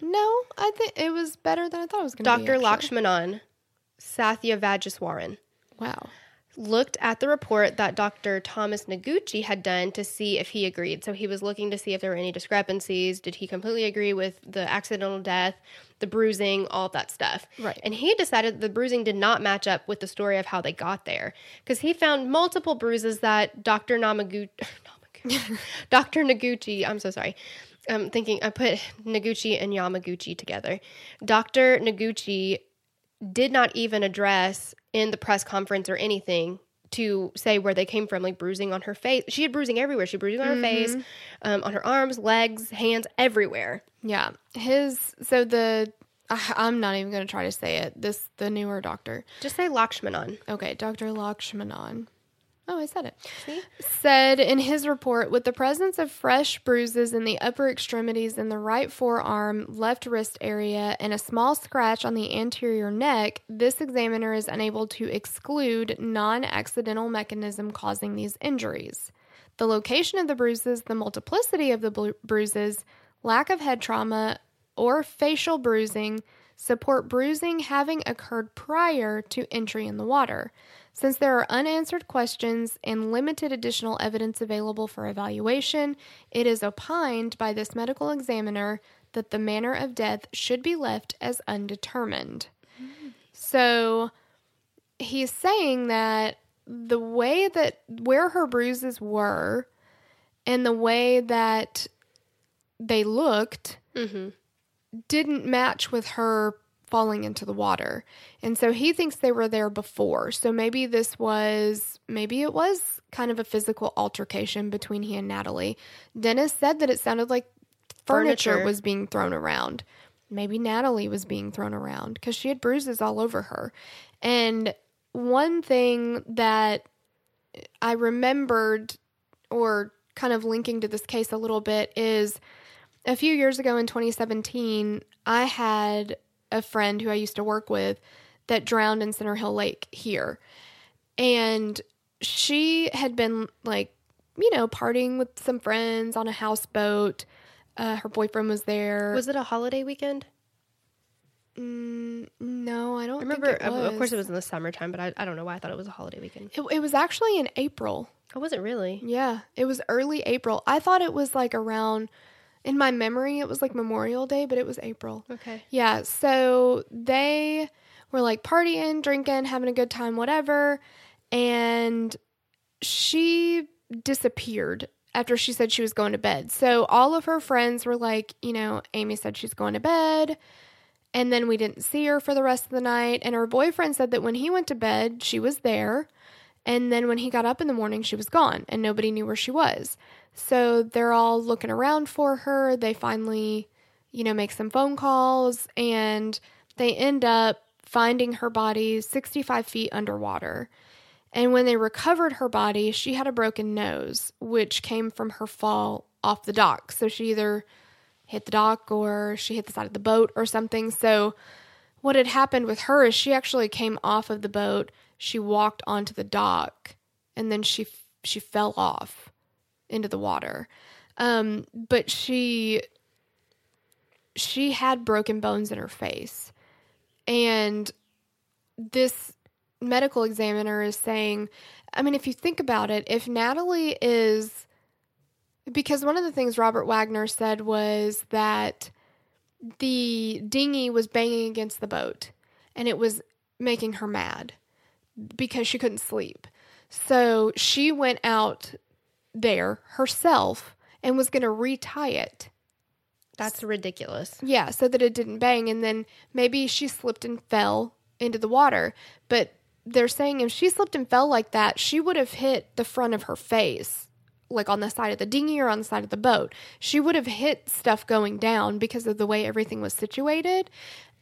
No, I think it was better than I thought it was going to be. Dr. Lakshmanan Sathyavagiswaran. Wow. looked at the report that Dr. Thomas Noguchi had done to see if he agreed. So he was looking to see if there were any discrepancies. Did he completely agree with the accidental death, the bruising, all that stuff? Right. And he decided the bruising did not match up with the story of how they got there because he found multiple bruises that Dr. Namagu- Namaguchi, Dr. Noguchi, I'm so sorry. I'm thinking I put Noguchi and Yamaguchi together. Dr. Noguchi did not even address in the press conference or anything to say where they came from, like bruising on her face. She had bruising everywhere. She had bruising on her face, um, on her arms, legs, hands, everywhere. Yeah. His so the I, I'm not even going to try to say it. This the newer doctor. Just say Lakshmanan. Okay, Dr. Lakshmanan. Oh, I said it. See? Said in his report with the presence of fresh bruises in the upper extremities in the right forearm, left wrist area, and a small scratch on the anterior neck, this examiner is unable to exclude non accidental mechanism causing these injuries. The location of the bruises, the multiplicity of the bru- bruises, lack of head trauma, or facial bruising support bruising having occurred prior to entry in the water. Since there are unanswered questions and limited additional evidence available for evaluation, it is opined by this medical examiner that the manner of death should be left as undetermined. So he's saying that the way that where her bruises were and the way that they looked mm-hmm. didn't match with her falling into the water. And so he thinks they were there before. So maybe this was, maybe it was kind of a physical altercation between he and Natalie. Dennis said that it sounded like furniture, Furniture. was being thrown around. Maybe Natalie was being thrown around because she had bruises all over her. And one thing that I remembered, or kind of linking to this case a little bit, is a few years ago in 2017, I had a friend who I used to work with that drowned in Center Hill Lake here. And she had been like, you know, partying with some friends on a houseboat. Uh, her boyfriend was there. Was it a holiday weekend? Mm, no, I don't I remember, of- of course, it was. was in the summertime, but I, I don't know why I thought it was a holiday weekend. It, it was actually in April. Oh, was it really? Yeah, it was early April. I thought it was like around, in my memory, it was like Memorial Day, but it was April. Okay. Yeah, so they were like partying, drinking, having a good time, whatever. And she disappeared after she said she was going to bed. So all of her friends were like, you know, Amy said she's going to bed. And then we didn't see her for the rest of the night. And her boyfriend said that when he went to bed, she was there. And then when he got up in the morning, she was gone and nobody knew where she was. So they're all looking around for her. They finally, you know, make some phone calls and they end up finding her body 65 feet underwater. And when they recovered her body, she had a broken nose, which came from her fall off the dock. So she either hit the dock or she hit the side of the boat or something. So what had happened with her is she actually came off of the boat, she walked onto the dock, and then she she fell off into the water. Um, but she she had broken bones in her face. And this medical examiner is saying, I mean, if you think about it, if Natalie is because one of the things Robert Wagner said was that the dinghy was banging against the boat and it was making her mad because she couldn't sleep. So she went out there herself and was going to retie it. That's ridiculous. Yeah, so that it didn't bang. And then maybe she slipped and fell into the water. But they're saying if she slipped and fell like that, she would have hit the front of her face, like on the side of the dinghy or on the side of the boat. She would have hit stuff going down because of the way everything was situated.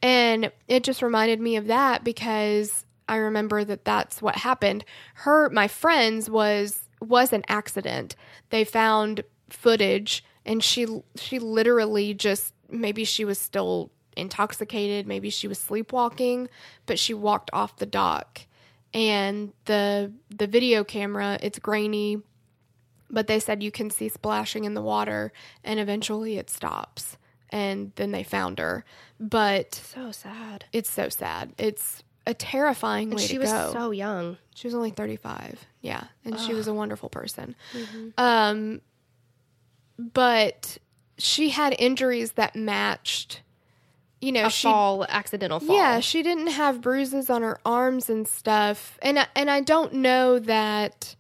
And it just reminded me of that because I remember that that's what happened. Her, my friend's was was an accident. They found footage and she she literally just maybe she was still intoxicated, maybe she was sleepwalking, but she walked off the dock. And the the video camera, it's grainy, but they said you can see splashing in the water and eventually it stops. And then they found her. But So sad. it's so sad. It's a terrifying And way she to was so young. She was only 35. Yeah. And she was a wonderful person. Um, but she had injuries that matched, you know, A she. fall, accidental fall. Yeah, she didn't have bruises on her arms and stuff. And I- and I don't know that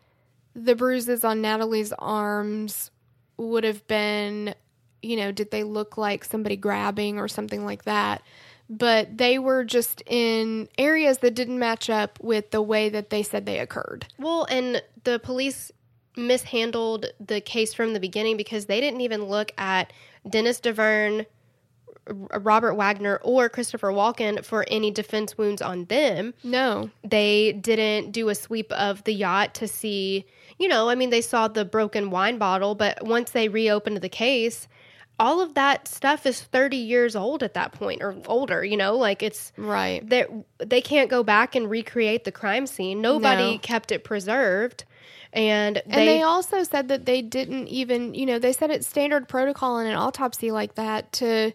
the bruises on Natalie's arms would have been, you know, did they look like somebody grabbing or something like that? But they were just in areas that didn't match up with the way that they said they occurred. Well, and the police mishandled the case from the beginning because they didn't even look at Dennis Davern, Robert Wagner, or Christopher Walken for any defense wounds on them. No. They didn't do a sweep of the yacht to see, you know, I mean, they saw the broken wine bottle, but once they reopened the case, all of that stuff is 30 years old at that point or older, you know, like it's Right. they they can't go back and recreate the crime scene. Nobody No. kept it preserved. And they, And they, also said that they didn't even, you know, they said it's standard protocol in an autopsy like that to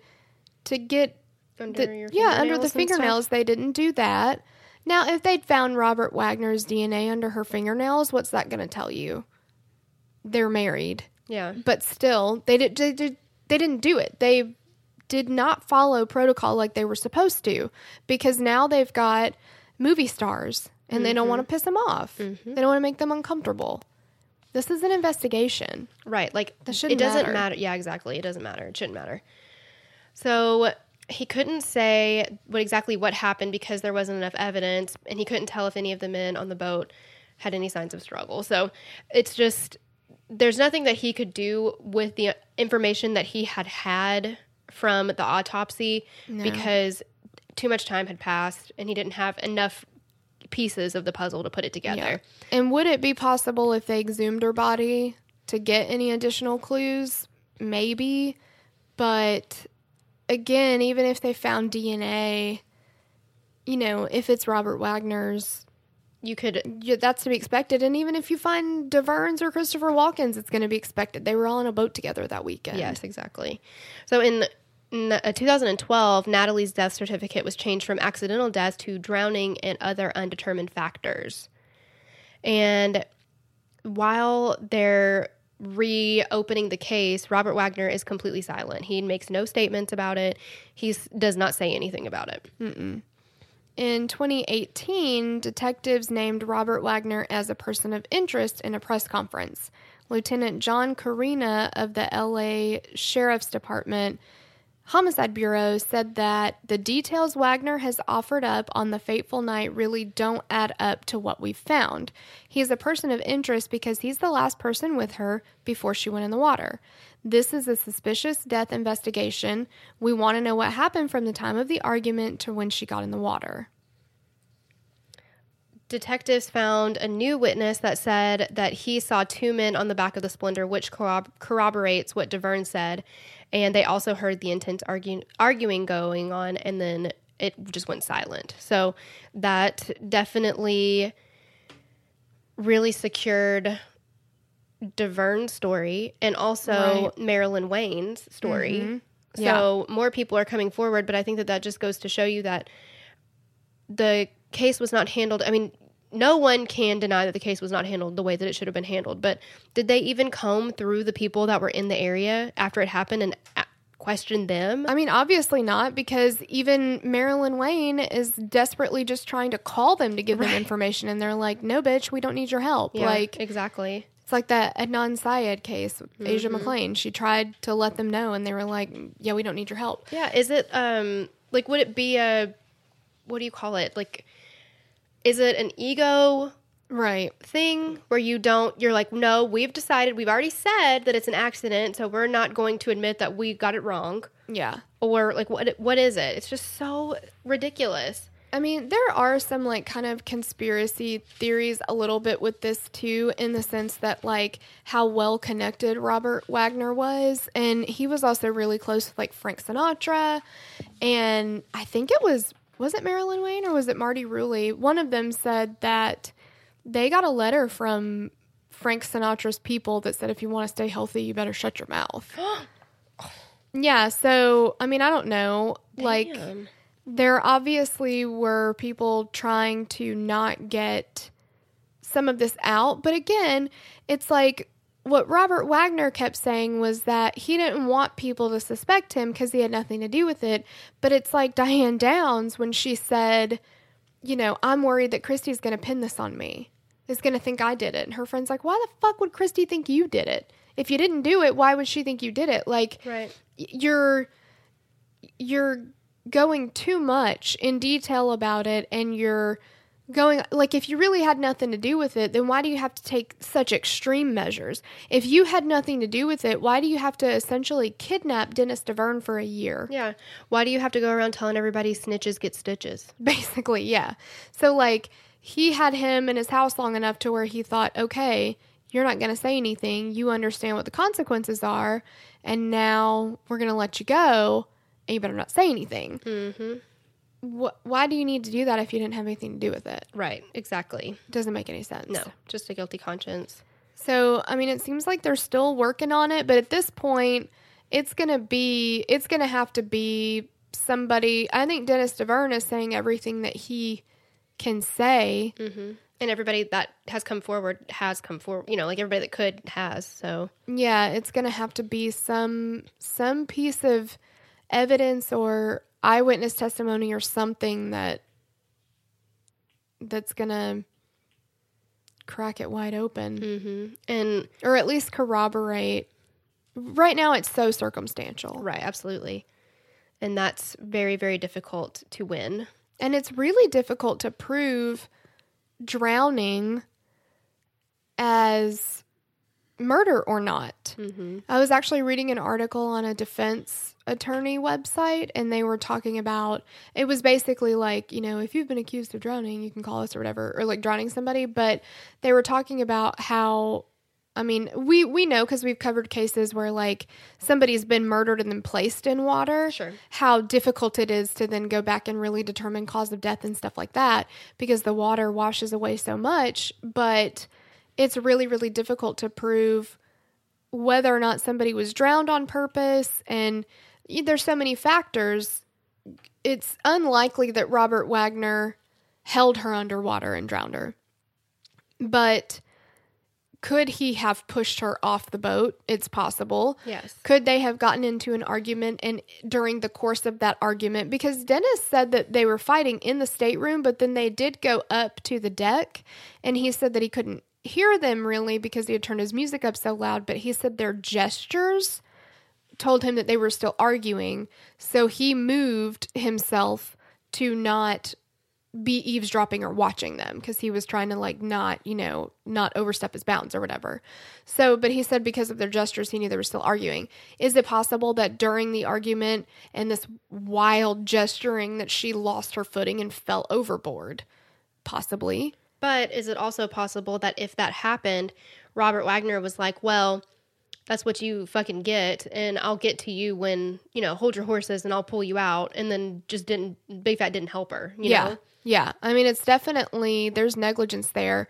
to get under the, your yeah under the fingernails fingernails. They didn't do that. Now, if they'd found Robert Wagner's DNA under her fingernails, what's that going to tell you? They're married, Yeah. but still, they did. They, did, they didn't do it. They did not follow protocol like they were supposed to because now they've got movie stars and they don't mm-hmm. want to piss them off. Mm-hmm. They don't want to make them uncomfortable. This is an investigation. Right. Like That shouldn't it doesn't matter. matter. Yeah, exactly. It doesn't matter. It shouldn't matter. So he couldn't say what exactly what happened because there wasn't enough evidence, and he couldn't tell if any of the men on the boat had any signs of struggle. So it's just there's nothing that he could do with the information that he had had from the autopsy because too much time had passed and he didn't have enough pieces of the puzzle to put it together. And would it be possible if they exhumed her body to get any additional clues? Maybe. But again, even if they found DNA, you know, if it's Robert Wagner's, You could yeah, that's to be expected. And even if you find Daverns or Christopher Walken's, it's going to be expected. They were all on a boat together that weekend. Yes, exactly. So in, in uh, 2012, Natalie's death certificate was changed from accidental death to drowning and other undetermined factors. And while they're reopening the case, Robert Wagner is completely silent. He makes no statements about it. He does not say anything about it. In 2018, detectives named Robert Wagner as a person of interest in a press conference. Lieutenant John Corina of the LA Sheriff's Department Homicide Bureau said that the details Wagner has offered up on the fateful night really don't add up to what we've found. He is a person of interest because he's the last person with her before she went in the water. This is a suspicious death investigation. We want to know what happened from the time of the argument to when she got in the water. detectives found a new witness that said that he saw two men on the back of the Splendour, which corrob- corroborates what Davern said. And they also heard the intense argue- arguing going on, and then it just went silent. So that definitely really secured Davern's story and also Right. Marilyn Wayne's story. Mm-hmm. So more people are coming forward, but I think that that just goes to show you that the case was not handled. I mean, no one can deny that the case was not handled the way that it should have been handled. But did they even comb through the people that were in the area after it happened and a- question them? I mean, obviously not, because even Marilyn Wayne is desperately just trying to call them to give them information, and they're like, "No, bitch, we don't need your help." Yeah, Like exactly. it's like that Adnan Syed case Asia Mm-hmm. McClain. She tried to let them know, and they were like, "Yeah, we don't need your help." Yeah. Is it um like would it be a what do you call it? Like is it an ego Right. thing where you don't you're like no we've decided we've already said that it's an accident so we're not going to admit that we got it wrong Yeah. or like what what is it it's just so ridiculous I mean, there are some like kind of conspiracy theories a little bit with this too, in the sense that like how well connected Robert Wagner was. And he was also really close with like Frank Sinatra. And I think it was, was it Marilyn Wayne or was it Marti Rulli? One of them said that they got a letter from Frank Sinatra's people that said, if you want to stay healthy, you better shut your mouth. yeah. So, I mean, I don't know. Like, there obviously were people trying to not get some of this out. But again, it's like what Robert Wagner kept saying was that he didn't want people to suspect him because he had nothing to do with it. But it's like Diane Downs when she said, you know, I'm worried that Christy's going to pin this on me, is going to think I did it. And her friend's like, why the fuck would Christy think you did it? If you didn't do it, why would she think you did it? Like, right you're you're going too much in detail about it and you're going like if you really had nothing to do with it then why do you have to take such extreme measures? If you had nothing to do with it why do you have to essentially kidnap dennis Davern for a year? Yeah. Why do you have to go around telling everybody snitches get stitches? Basically yeah. So like he had him in his house long enough to where he thought okay you're not going to say anything. You understand what the consequences are. And now we're going to let you go and you better not say anything. Mm-hmm Wh- why do you need to do that if you didn't have anything to do with it? Right exactly. Doesn't make any sense. No just a guilty conscience. So i mean it seems like they're still working on it but at this point it's going to be it's going to have to be somebody i think dennis Davern is saying everything that he can say. Mm-hmm. and everybody that has come forward has come forward you know like everybody that could has so. Yeah it's going to have to be some some piece of evidence or eyewitness testimony or something that that's going to crack it wide open. Mm-hmm. and or at least corroborate. Right now it's so circumstantial. Right absolutely. And that's very very difficult to win. And it's really difficult to prove drowning as murder or not. Mm-hmm. I was actually reading an article on a defense attorney website and they were talking about it was basically like, you know, if you've been accused of drowning, you can call us or whatever or like drowning somebody, but they were talking about how I mean, we we know cuz we've covered cases where like somebody's been murdered and then placed in water. Sure. How difficult it is to then go back and really determine cause of death and stuff like that because the water washes away so much, but it's really really difficult to prove whether or not somebody was drowned on purpose and there's so many factors. It's unlikely that robert wagner held her underwater and drowned her. But could he have pushed her off the boat? It's possible. Yes. Could they have gotten into an argument and during the course of that argument? Because dennis said that they were fighting in the stateroom but then they did go up to the deck and he said that he couldn't hear them really because he had turned his music up so loud but he said their gestures told him that they were still arguing. So he moved himself to not be eavesdropping or watching them because he was trying to like not you know not overstep his bounds or whatever. So but he said because of their gestures he knew they were still arguing. Is it possible that during the argument and this wild gesturing that she lost her footing and fell overboard? Possibly. But is it also possible that if that happened, Robert Wagner was like, well, that's what you fucking get, and I'll get to you when, you know, hold your horses and I'll pull you out, and then just didn't, Big Fat didn't help her, you yeah. know? Yeah. I mean, it's definitely, there's negligence there.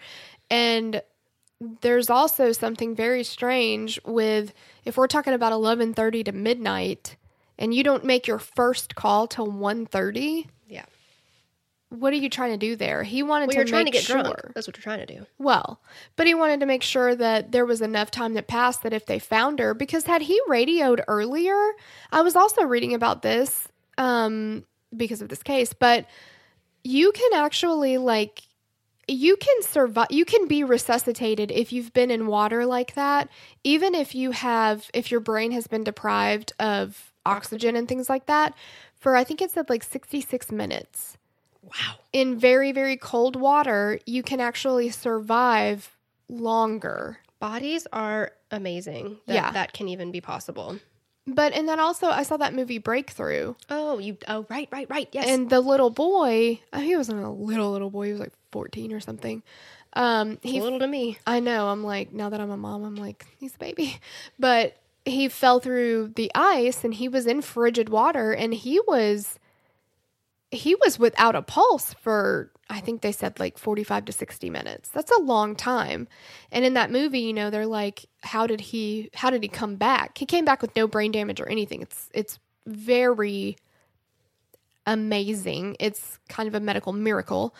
And there's also something very strange with if we're talking about 11:30 to midnight and you don't make your first call till 1:30, Yeah. What are you trying to do there? He wanted Well, to you're trying to make get sure. drunk. That's what you're trying to do. Well, but he wanted to make sure that there was enough time that passed that if they found her, because had he radioed earlier, I was also reading about this um, because of this case, but you can actually like you can survive you can be resuscitated if you've been in water like that even if you have if your brain has been deprived of oxygen and things like that for i think it said like 66 minutes Wow. in very very cold water you can actually survive longer Bodies are amazing. That, Yeah. That can even be possible. but and then also i saw that movie breakthrough Oh, you. Oh, right, right, right. Yes. and the little boy uh, he wasn't a little little boy he was like 14 or something um he little to me. I know. I'm like, now that I'm a mom, I'm like, he's a baby. But he fell through the ice and he was in frigid water and he was he was without a pulse for I think they said like 45 to 60 minutes. That's a long time. And in that movie, you know, they're like how did he how did he come back? He came back with no brain damage or anything. It's it's very amazing. It's kind of a medical miracle.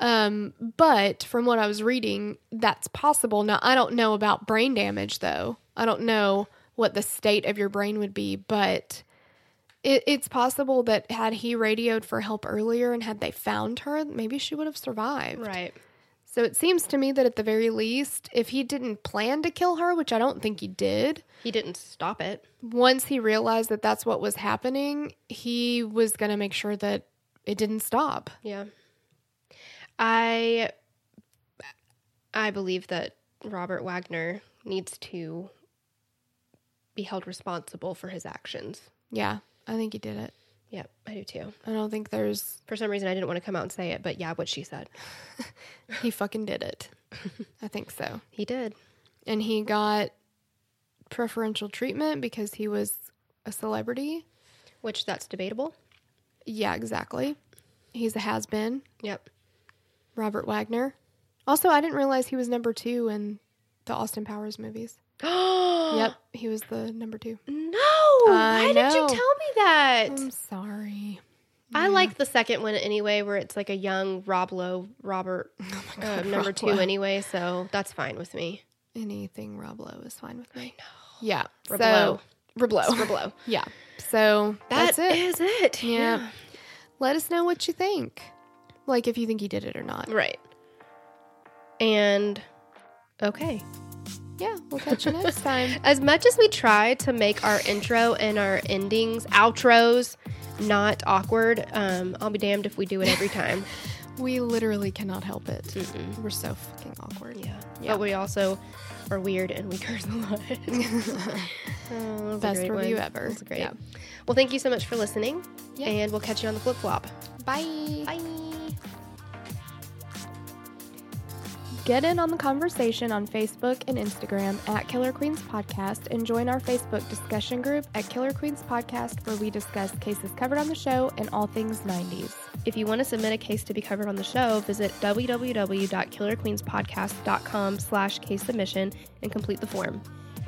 Um, but from what I was reading, that's possible. Now, I don't know about brain damage, though. I don't know what the state of your brain would be, but it, it's possible that had he radioed for help earlier and had they found her, maybe she would have survived. Right. So it seems to me that at the very least, if he didn't plan to kill her, which I don't think he did, He didn't stop it. once he realized that that's what was happening, he was going to make sure that it didn't stop. Yeah. I I believe that Robert Wagner needs to be held responsible for his actions. Yeah, I think he did it. Yep, I do too. I don't think there's For some reason I didn't want to come out and say it, but yeah, what she said. he fucking did it. I think so. He did. And he got preferential treatment because he was a celebrity. Which that's debatable. Yeah, exactly. He's a has been. Yep. Robert Wagner. Also, I didn't realize he was number two in the Austin Powers movies. Oh Yep, he was the number two. No. I Why did you tell me that? I'm sorry. I like the second one anyway, where it's like a young Rob Lowe, Robert, uh, number Rob two Lowe. anyway. So that's fine with me. Anything Rob Lowe is fine with me. Yeah. Rob so Lowe. Roblo. Roblo. Yeah. So That that's it. is it. Yeah. Let us know what you think. Like if you think he did it or not. Right. And okay. Yeah, we'll catch you next time. As much as we try to make our intro and our endings, outros, not awkward, um, I'll be damned if we do it every time. We literally cannot help it. We're so fucking awkward. yeah. Yeah. But we also are weird and we curse a lot. Oh, Best review one. ever. That was great. Yeah. Well, thank you so much for listening. Yeah. And we'll catch you on the flip flop. Bye. Bye. Get in on the conversation on Facebook and Instagram at Killer Queens Podcast and join our Facebook discussion group at Killer Queens Podcast where we discuss cases covered on the show and all things 90s. If you want to submit a case to be covered on the show, visit www.killerqueenspodcast.com slash case submission and complete the form.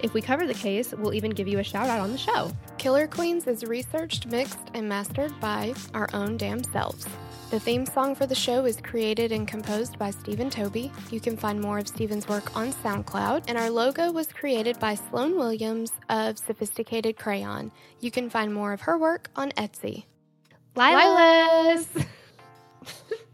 If we cover the case, we'll even give you a shout out on the show. Killer Queens is researched, mixed, and mastered by our own damn selves. The theme song for the show is created and composed by Stephen Toby. You can find more of Stephen's work on SoundCloud, and our logo was created by Sloan Williams of Sophisticated Crayon. You can find more of her work on Etsy. LYLAS!